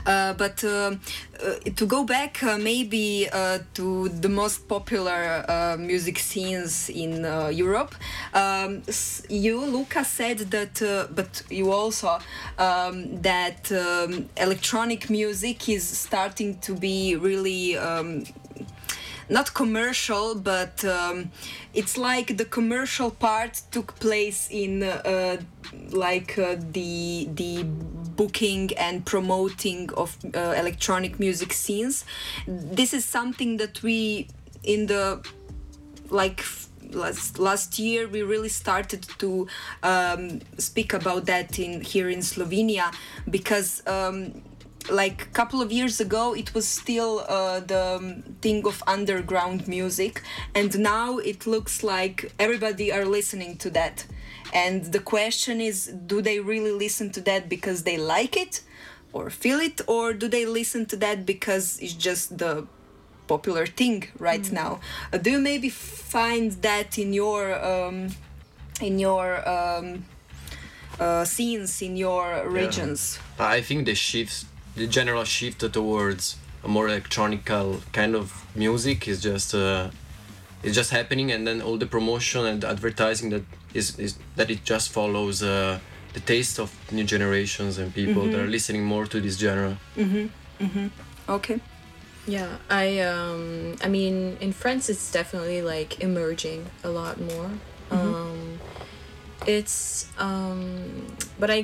Uh, but um uh, to go back uh, maybe uh, to the most popular uh, music scenes in uh, Europe, um, you, Luca, said that, uh, but you also, um, that um, electronic music is starting to be really. Um, not commercial, but um, it's like the commercial part took place in uh, like uh, the the booking and promoting of uh, electronic music scenes. This is something that we in the like last last year we really started to um, speak about that in here in Slovenia because um, like a couple of years ago it was still uh, the um, thing of underground music and now it looks like everybody are listening to that and the question is do they really listen to that because they like it or feel it? Or do they listen to that because it's just the popular thing right now? Uh, do you maybe find that in your um, in your um, uh, scenes in your regions? I think the shift, the general shift towards a more electronical kind of music is just, uh, it's just happening and then all the promotion and advertising that is, is that it just follows uh, the taste of new generations and people that are listening more to this genre Mhm. Mhm. Okay. Yeah, I um I mean in France it's definitely like emerging a lot more. Um it's um but I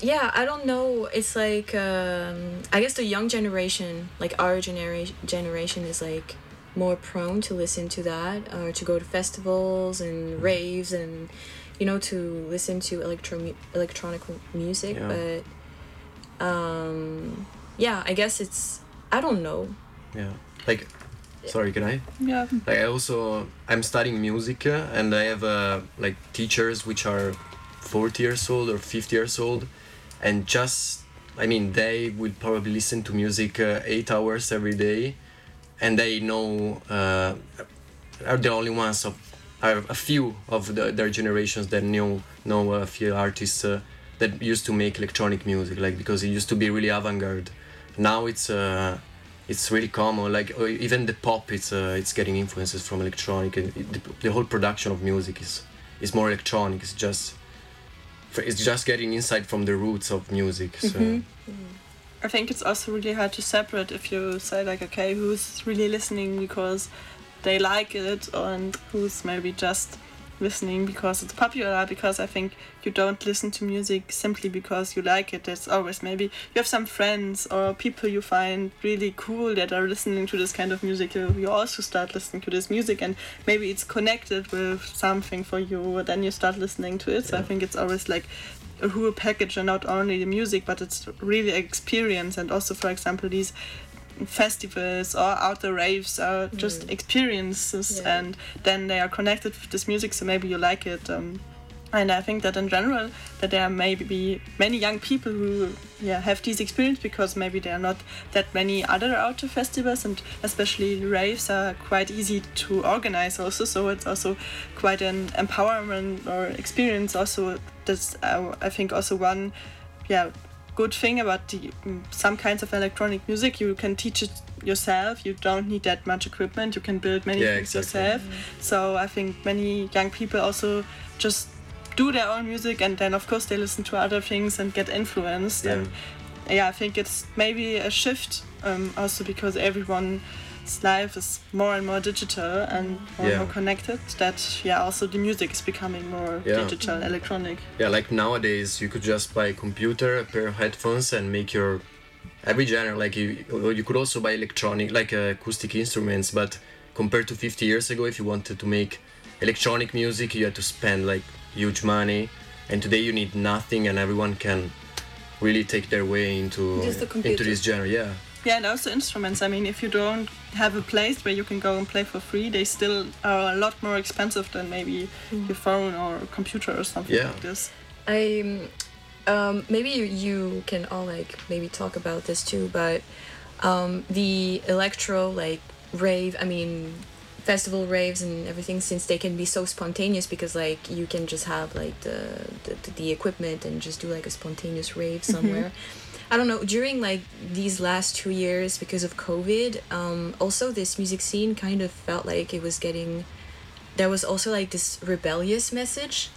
yeah, I don't know. It's like um I guess the young generation, like our generation generation is like more prone to listen to that or to go to festivals and raves and you know to listen to electro electronic music, Yeah. but um yeah, I guess it's I don't know. yeah like sorry can i Yeah. like i also i'm studying music uh, and i have uh, like teachers which are 40 years old or 50 years old and just i mean they would probably listen to music uh, eight hours every day and they know uh, are the only ones of are a few of the, their generations that know know a few artists uh, that used to make electronic music like because it used to be really avant-garde. Now it's uh, it's really common like uh, even the pop it's uh, it's getting influences from electronic and the, the whole production of music is is more electronic it's just it's just getting insight from the roots of music so I think it's also really hard to separate if you say like, okay, who's really listening because they like it, and who's maybe just listening because it's popular. Because I think you don't listen to music simply because you like it. It's always maybe you have some friends or people you find really cool that are listening to this kind of music. You, you also start listening to this music, and maybe it's connected with something for you. Then you start listening to it. So I think it's always like a whole package and not only the music but it's really experience and also for example these festivals or outdoor raves are just experiences Yeah. and then they are connected with this music so maybe you like it um, and I think that in general that there may be many young people who yeah have these experience because maybe there are not that many other outdoor festivals and especially raves are quite easy to organize also. So it's also quite an empowerment or experience also. That's uh, I think also one yeah good thing about the mm, some kinds of electronic music. You can teach it yourself. You don't need that much equipment. You can build many Yeah, things exactly. yourself. So i think many young people also just do their own music and then of course they listen to other things and get influenced Yeah. and yeah i think it's maybe a shift um, also because everyone's life is more and more digital and more Yeah. and more connected that yeah also the music is becoming more Yeah. digital electronic yeah like nowadays you could just buy a computer a pair of headphones and make your every genre like you you could also buy electronic like uh, acoustic instruments but compared to 50 years ago if you wanted to make electronic music you had to spend like huge money and today you need nothing and everyone can really take their way into Just into this genre yeah Yeah, and also instruments. I mean, if you don't have a place where you can go and play for free, they still are a lot more expensive than maybe your phone or computer or something Yeah. like this. I um, maybe you, you can all like maybe talk about this too, but um, the electro like rave, I mean festival raves and everything since they can be so spontaneous because like you can just have like the the, the equipment and just do like a spontaneous rave somewhere. I don't know. During like these last two years, because of COVID, um, also this music scene kind of felt like it was getting. There was also like this rebellious message,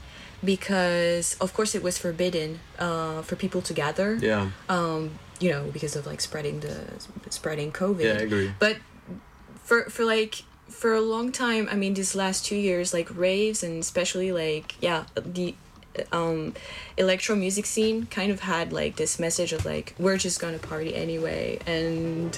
because of course it was forbidden uh, for people to gather. yeah Um, you know, because of like spreading the spreading COVID yeah i agree but for for like for a long time i mean these last two years like raves and especially like yeah the um electro music scene kind of had like this message of like we're just gonna party anyway. And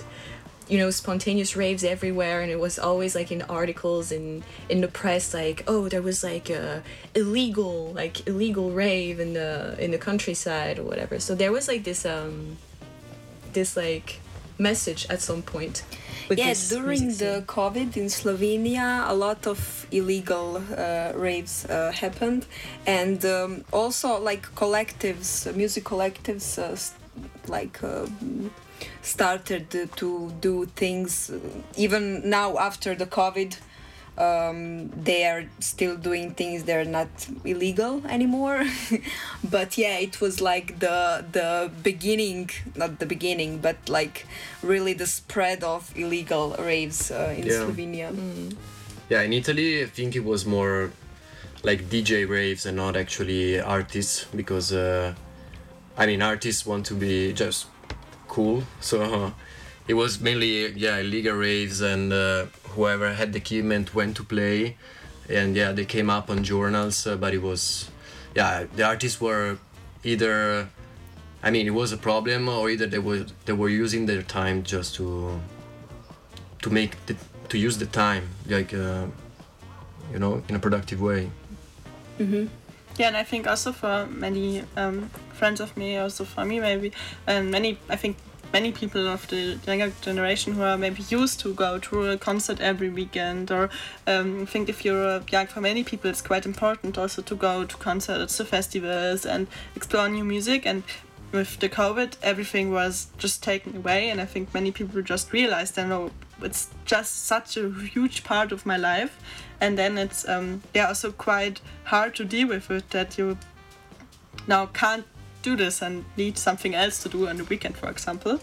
you know spontaneous raves everywhere and it was always like in articles and in the press like oh there was like a illegal like illegal rave in the in the countryside or whatever. So there was like this um this like message at some point with Yeah, during the. COVID in Slovenia, a lot of illegal uh, raves uh, happened, and um, also like collectives, music collectives, uh, like. Uh, started to do things uh, even now after the covid um, they are still doing things they're not illegal anymore. But yeah it was like the the beginning not the beginning but like really the spread of illegal raves uh, in Yeah. slovenia. Yeah, in Italy, I think it was more like DJ raves and not actually artists because uh, I mean artists want to be just cool, so uh, it was mainly yeah illegal raves and uh, whoever had the equipment went to play, and yeah they came up on journals, uh, but it was yeah the artists were either I mean it was a problem or either they were they were using their time just to to make the, to use the time like uh, you know in a productive way. Yeah, and I think also for many um, friends of me, also for me maybe, and many, I think many people of the younger generation who are maybe used to go to a concert every weekend, or um, think if you're young, for many people it's quite important also to go to concerts, to festivals, and explore new music. And with the COVID, everything was just taken away, and I think many people just realized that no, it's just such a huge part of my life, and then it's um, yeah also quite hard to deal with it that you now can't do this and need something else to do on the weekend, for example.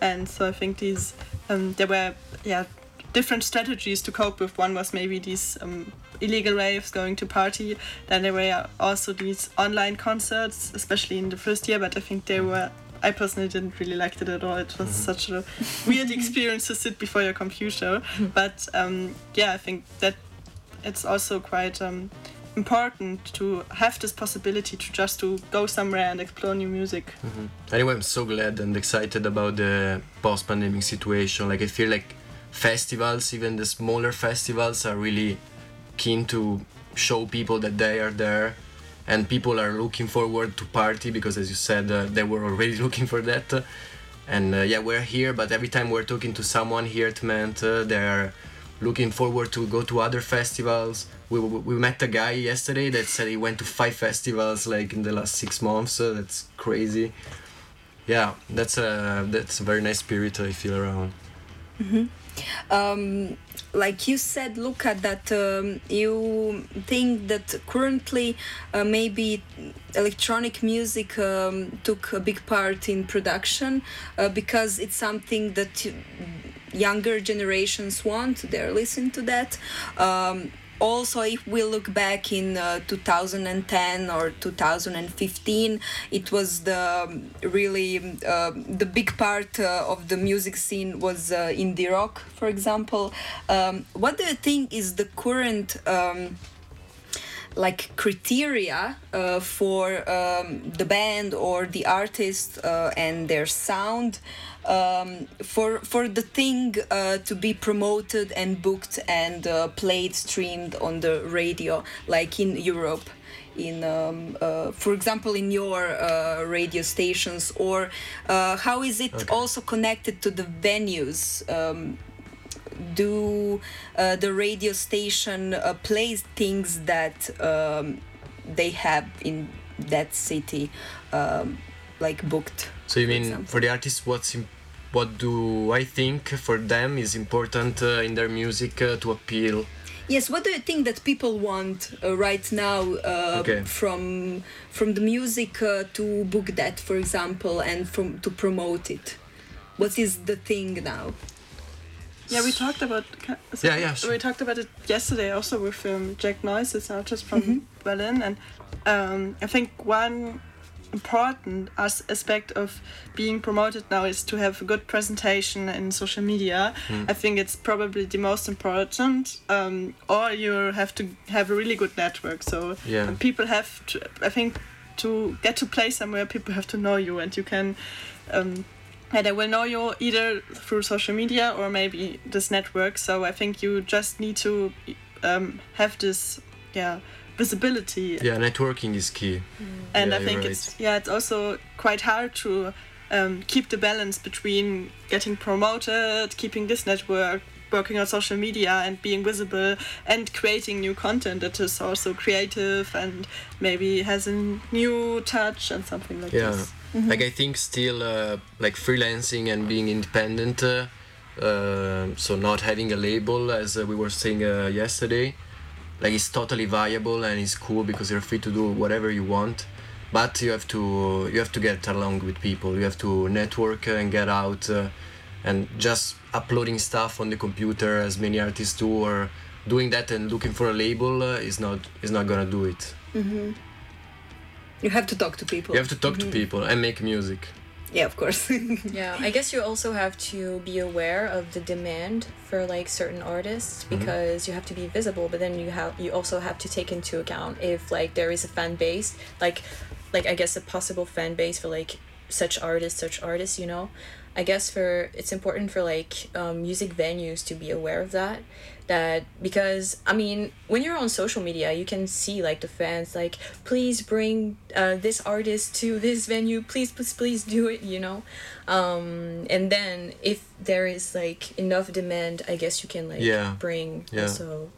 And so I think these um, there were yeah different strategies to cope with. One was maybe these um, illegal raves, going to party. Then there were also these online concerts, especially in the first year. But I think they were. I personally didn't really like it at all. It was such a weird experience to sit before your computer. But um, yeah, I think that it's also quite um, important to have this possibility to just to go somewhere and explore new music. Anyway, I'm so glad and excited about the post-pandemic situation. Like I feel like festivals, even the smaller festivals, are really keen to show people that they are there, and people are looking forward to party because, as you said, uh, they were already looking for that. And uh, yeah, we're here, but every time we're talking to someone here at Ment, uh, they're looking forward to go to other festivals. We, we, met a guy yesterday that said he went to five festivals like in the last six months. So that's crazy. Yeah, that's a that's a very nice spirit I feel around. um, like you said, Luca, that um, you think that currently uh, maybe electronic music um, took a big part in production uh, because it's something that y- younger generations want. They're listening to that. Um, also, if we look back in uh, 2010 or 2015, it was the um, really uh, the big part uh, of the music scene was uh, indie rock, for example. Um, what do you think is the current um, like criteria uh, for um, the band or the artist uh, and their sound um, for for the thing uh, to be promoted and booked and uh, played streamed on the radio like in Europe in um, uh, for example in your uh, radio stations or uh, how is it also connected to the venues? Um, do uh, the radio station uh, play things that um, they have in that city um, like booked So you for mean example. for the artists, what's im- what do I think for them is important uh, in their music uh, to appeal? yes what do you think that people want uh, right now uh, Okay. from from the music uh, to book that for example and from to promote it what is the thing now Yeah, we talked about. Yeah, yeah, sure. We talked about it yesterday also with um, Jack Noyce, it's an artist from Berlin, and um, I think one important as aspect of being promoted now is to have a good presentation in social media. I think it's probably the most important. Um, or you have to have a really good network. So Yeah. people have to. I think to get to play somewhere, people have to know you, and you can. Um, and they will know you either through social media or maybe this network. So I think you just need to um, have this, yeah, visibility. Yeah, networking is key. And yeah, I think right. it's yeah, it's also quite hard to um, keep the balance between getting promoted, keeping this network, working on social media, and being visible, and creating new content that is also creative and maybe has a new touch and something like Yeah, this. like I think still uh, like freelancing and being independent. Uh, uh, so not having a label, as uh, we were saying uh, yesterday, like it's totally viable and it's cool because you're free to do whatever you want. But you have to you have to get along with people. You have to network and get out. Uh, and just uploading stuff on the computer, as many artists do, or doing that and looking for a label uh, is not is not gonna do it. You have to talk to people. You have to talk to people and make music. Yeah, of course. Yeah, I guess you also have to be aware of the demand for like certain artists mm-hmm. because you have to be visible, but then you have you also have to take into account if like there is a fan base, like like I guess a possible fan base for like such artists, such artists, you know. I guess for it's important for like um, music venues to be aware of that that because I mean when you're on social media you can see like the fans like please bring uh, this artist to this venue please please please do it you know um, and then if there is like enough demand I guess you can like Yeah. bring Yeah. also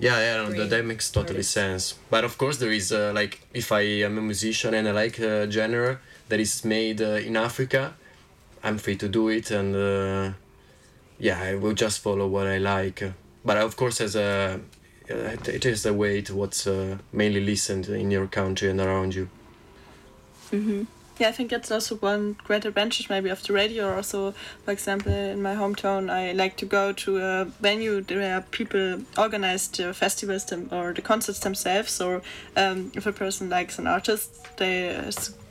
Yeah, yeah, no, that, that makes totally artist. sense. But of course, there is uh, like if I am a musician and I like a genre that is made uh, in Africa, I'm free to do it, and uh, yeah, I will just follow what I like. But of course, as a uh, it- is a way to what's uh, mainly listened in your country and around you. Yeah, I think that's also one great advantage maybe of the radio. Also, for example, in my hometown, I like to go to a venue where people organize the festivals them, or the concerts themselves. So um, if a person likes an artist, they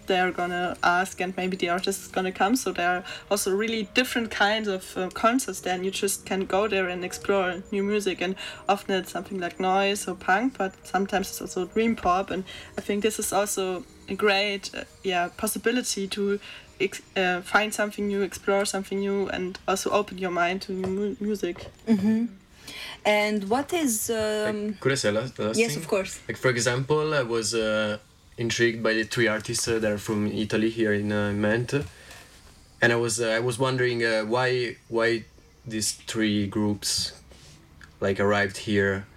they're gonna ask, and maybe the artist is gonna come. So there are also really different kinds of uh, concerts there, and you just can go there and explore new music. And often it's something like noise or punk, but sometimes it's also dream pop. And I think this is also a great uh, yeah possibility to ex- uh, find something new, explore something new, and also open your mind to new mu- music. and what is um, Like, could I say last, last yes, thing? of course. Like for example, I was uh, intrigued by the three artists uh, that are from Italy here in uh, and I was uh, I was wondering uh, why why these three groups like arrived here,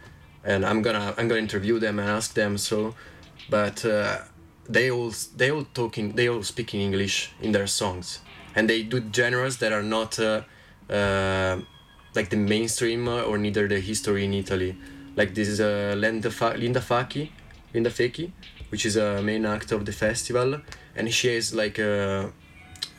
and I'm gonna I'm gonna interview them and ask them. So, but uh, they all they all talking they all speaking English in their songs, and they do genres that are not. Like the mainstream or neither the history in Italy. Like this is uh, Linda, Fa- Linda Faki, Linda Feki, which is a main actor of the festival, and she is like uh,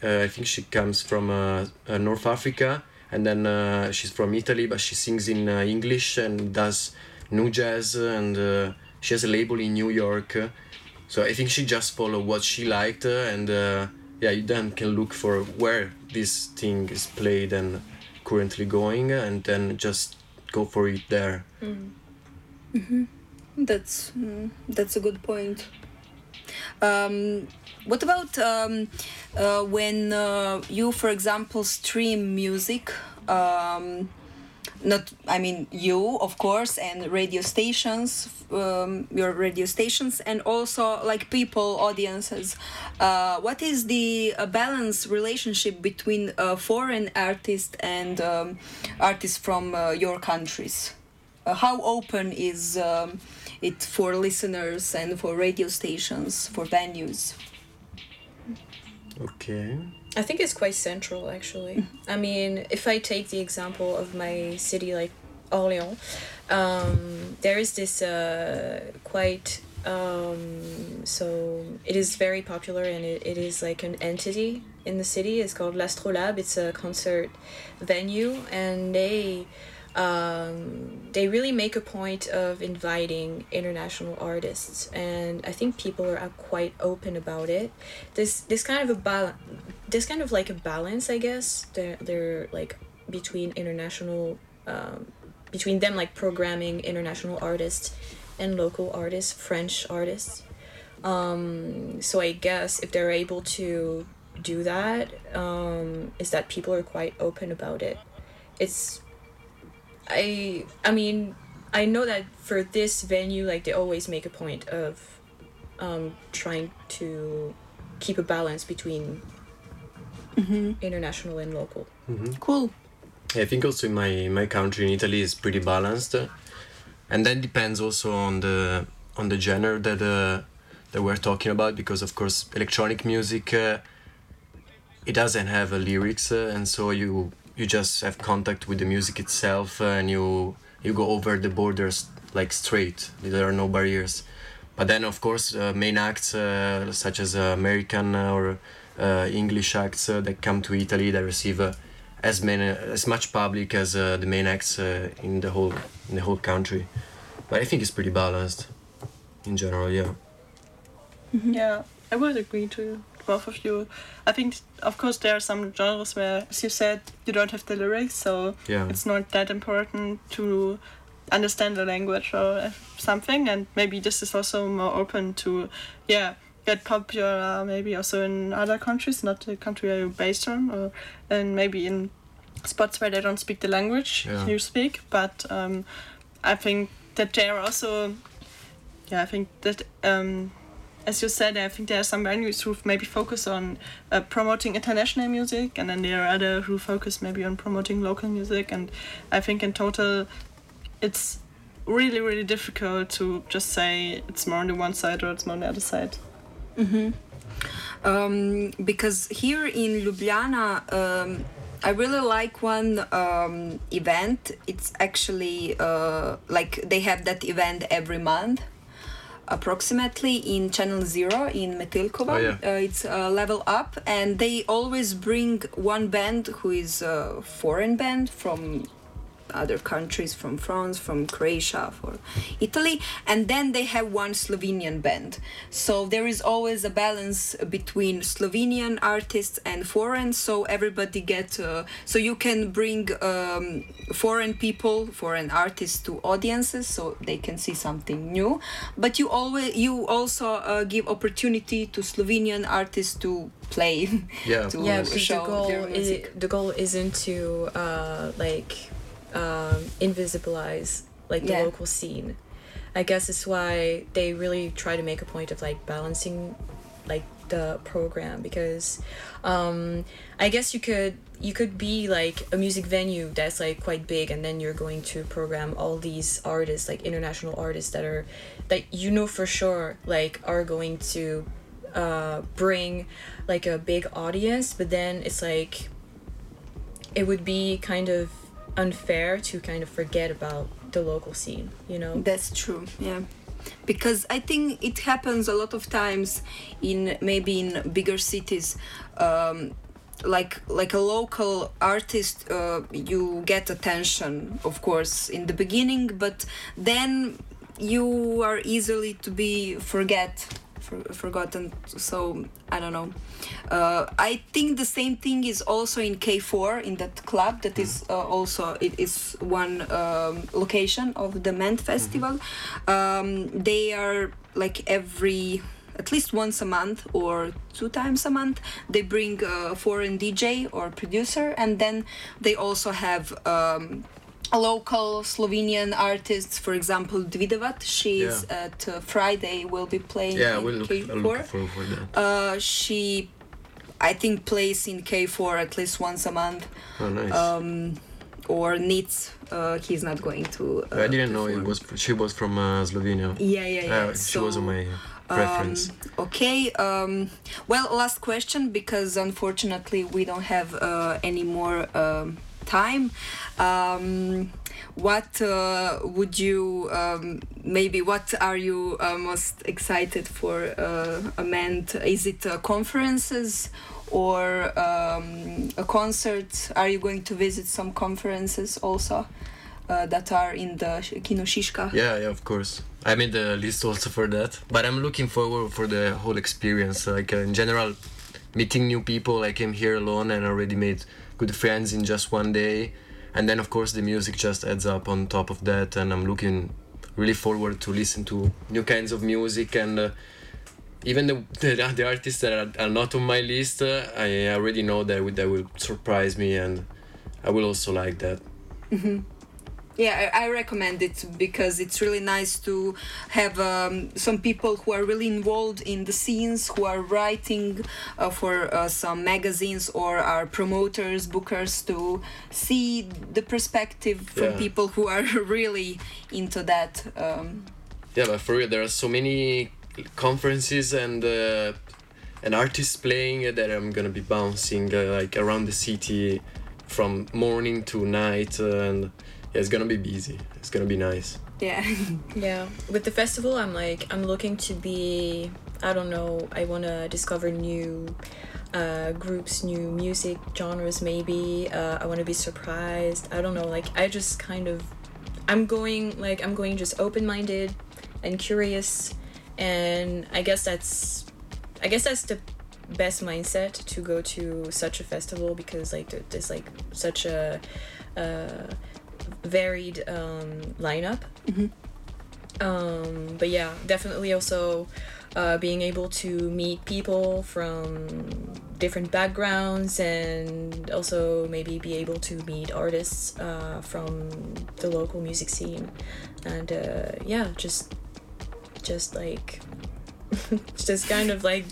uh, I think she comes from uh, uh, North Africa, and then uh, she's from Italy, but she sings in uh, English and does new jazz, and uh, she has a label in New York. So I think she just followed what she liked, uh, and uh, yeah, you then can look for where this thing is played and currently going, and then just go for it there. That's mm, that's a good point. Um, what about um, uh, when uh, you, for example, stream music? Um, not, I mean, you, of course, and radio stations, um, your radio stations, and also like people, audiences. Uh, what is the uh, balance relationship between uh, foreign artists and um, artists from uh, your countries? How open is um, it for listeners and for radio stations, for venues? Okay. I think it's quite central actually. I mean, if I take the example of my city like Orléans, um, there is this uh, quite um, so it is very popular and it, it is like an entity in the city. It's called L'Astrolabe. It's a concert venue and they um, they really make a point of inviting international artists and i think people are quite open about it. This this kind of a balance this kind of like a balance i guess they're, they're like between international um, between them like programming international artists and local artists french artists. Um, so i guess if they're able to do that um, is that people are quite open about it. It's I I mean I know that for this venue like they always make a point of um, trying to keep a balance between international and local. Cool. I think also in my my country in Italy is pretty balanced, and then depends also on the on the genre that uh, that we're talking about because of course electronic music uh, it doesn't have uh, lyrics uh, and so you you just have contact with the music itself uh, and you you go over the borders like straight there are no barriers but then of course uh, main acts uh, such as uh, american or uh, english acts uh, that come to italy that receive uh, as many as much public as uh, the main acts uh, in the whole in the whole country. But I think it's pretty balanced in general. Yeah. Yeah, I would agree to both of you. I think, of course, there are some genres where, as you said, you don't have the lyrics, so Yeah. it's not that important to understand the language or something. And maybe this is also more open to, yeah, get popular. Maybe also in other countries, not the country you're based on, or and maybe in spots where they don't speak the language Yeah. you speak. But um, I think that there are also yeah, I think that um, as you said, I think there are some venues who maybe focus on uh, promoting international music, and then there are other who focus maybe on promoting local music. And I think in total, it's really really difficult to just say it's more on the one side or it's more on the other side. um, because here in Ljubljana, um, I really like one um, event. It's actually uh, like they have that event every month, approximately in Channel Zero in Metelkova. Oh, yeah. uh, it's uh, Level Up, and they always bring one band who is a foreign band from other countries from France, from Croatia, for Italy, and then they have one Slovenian band. So there is always a balance between Slovenian artists and foreign. So everybody get uh, so you can bring um, foreign people, foreign artists to audiences, so they can see something new. But you always you also uh, give opportunity to Slovenian artists to play. Yeah. to yeah because the goal their is the goal isn't to uh, like um, invisibilize like the Yeah. local scene i guess it's why they really try to make a point of like balancing like the program because um, i guess you could you could be like a music venue that's like quite big and then you're going to program all these artists like international artists that are that you know for sure like are going to uh, bring like a big audience but then it's like it would be kind of unfair to kind of forget about the local scene you know That's true, yeah. Because I think it happens a lot of times in maybe in bigger cities. Um, like like a local artist uh, you get attention of course in the beginning but then you are easily to be forget for, forgotten so i don't know. Uh, i think the same thing is also in k4 in that club that is uh, also it is one um, location of the MENT festival. Um, they are like every at least once a month or two times a month they bring a foreign dj or producer and then they also have um, local Slovenian artists, for example, Dvidavat. She is Yeah. at uh, Friday. Will be playing Yeah, in we'll look, K4. I'm forward for that. Uh, she, I think, plays in K4 at least once a month. Oh, nice. Um, or Nitz, uh, he's not going to. Uh, I didn't know it was. She was from uh, Slovenia. Yeah, yeah, yeah. Uh, she was on my preference. um, okay. Um, well, last question because unfortunately we don't have uh, any more um, time. Um, what uh, would you um, maybe? What are you uh, most excited for? Uh, Amend? Is it uh, conferences? Or um, a concert? Are you going to visit some conferences also uh, that are in the Kino Šiška? Yeah, yeah, of course. I made the list also for that. But I'm looking forward for the whole experience. Like uh, in general, meeting new people. I came here alone and already made good friends in just one day. And then of course the music just adds up on top of that. And I'm looking really forward to listen to new kinds of music and. Uh, even the, the, the artists that are, are not on my list, uh, I already know that that will surprise me, and I will also like that. Yeah, I, I recommend it because it's really nice to have um, some people who are really involved in the scenes, who are writing uh, for uh, some magazines or are promoters, bookers to see the perspective from Yeah. people who are really into that. Um, Yeah, but for real, there are so many conferences and uh, and artists playing that I'm gonna be bouncing uh, like around the city from morning to night, uh, and yeah, it's gonna be busy. It's gonna be nice. yeah. Yeah, with the festival, I'm like I'm looking to be I don't know. I want to discover new uh, groups, new music genres. Maybe uh, I want to be surprised. I don't know. Like I just kind of, I'm going like I'm going just open minded and curious, and I guess that's, I guess that's the best mindset to go to such a festival because like there's like such a, uh, varied um, lineup. Um, but yeah, definitely also uh, being able to meet people from different backgrounds and also maybe be able to meet artists uh, from the local music scene and uh, yeah just just like just kind of like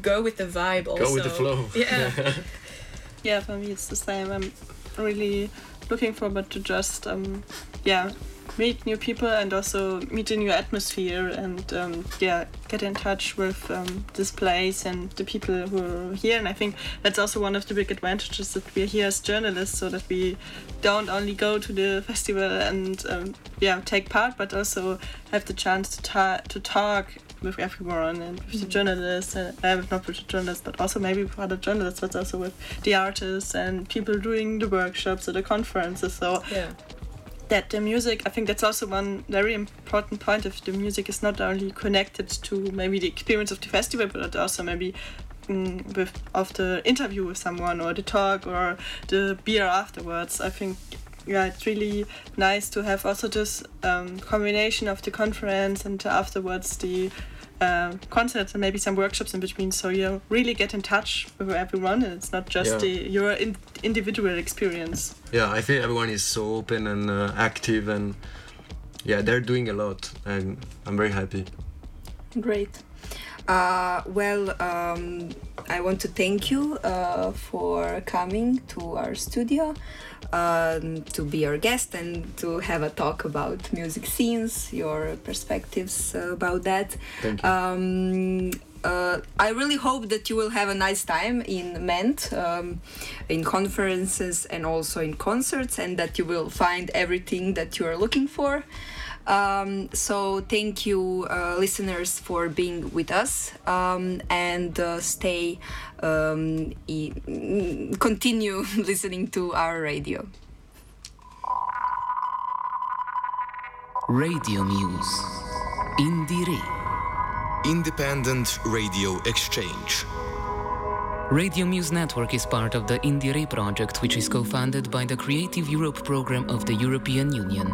go with the vibe also Go with the flow. yeah Yeah, for me it's the same. I'm really looking forward to just um, yeah meet new people and also meet a new atmosphere and um, yeah get in touch with um, this place and the people who are here. And I think that's also one of the big advantages that we're here as journalists, so that we don't only go to the festival and um, yeah take part, but also have the chance to ta- to talk with everyone and with the journalists, and uh, not with the journalists, but also maybe with other journalists, but also with the artists and people doing the workshops or the conferences. So yeah that the music, I think that's also one very important point. If the music is not only connected to maybe the experience of the festival, but also maybe mm, with of the interview with someone or the talk or the beer afterwards. I think yeah, it's really nice to have also this um, combination of the conference and afterwards the uh, concerts and maybe some workshops in between. So you really get in touch with everyone, and it's not just Yeah. the, your in, individual experience. yeah, I think everyone is so open and uh, active, and yeah, they're doing a lot, and I'm very happy. Great. Uh, well, um, I want to thank you uh, for coming to our studio um, to be our guest and to have a talk about music scenes, your perspectives about that. Thank you. Um, uh, I really hope that you will have a nice time in Ment, um, in conferences and also in concerts, and that you will find everything that you are looking for. Um, so thank you, uh, listeners, for being with us, um, and uh, stay, um, e- continue listening to our radio. Radio Muse. INDIERE. Independent Radio Exchange. Radio Muse Network is part of the INDIERE project, which is co funded by the Creative Europe program of the European Union.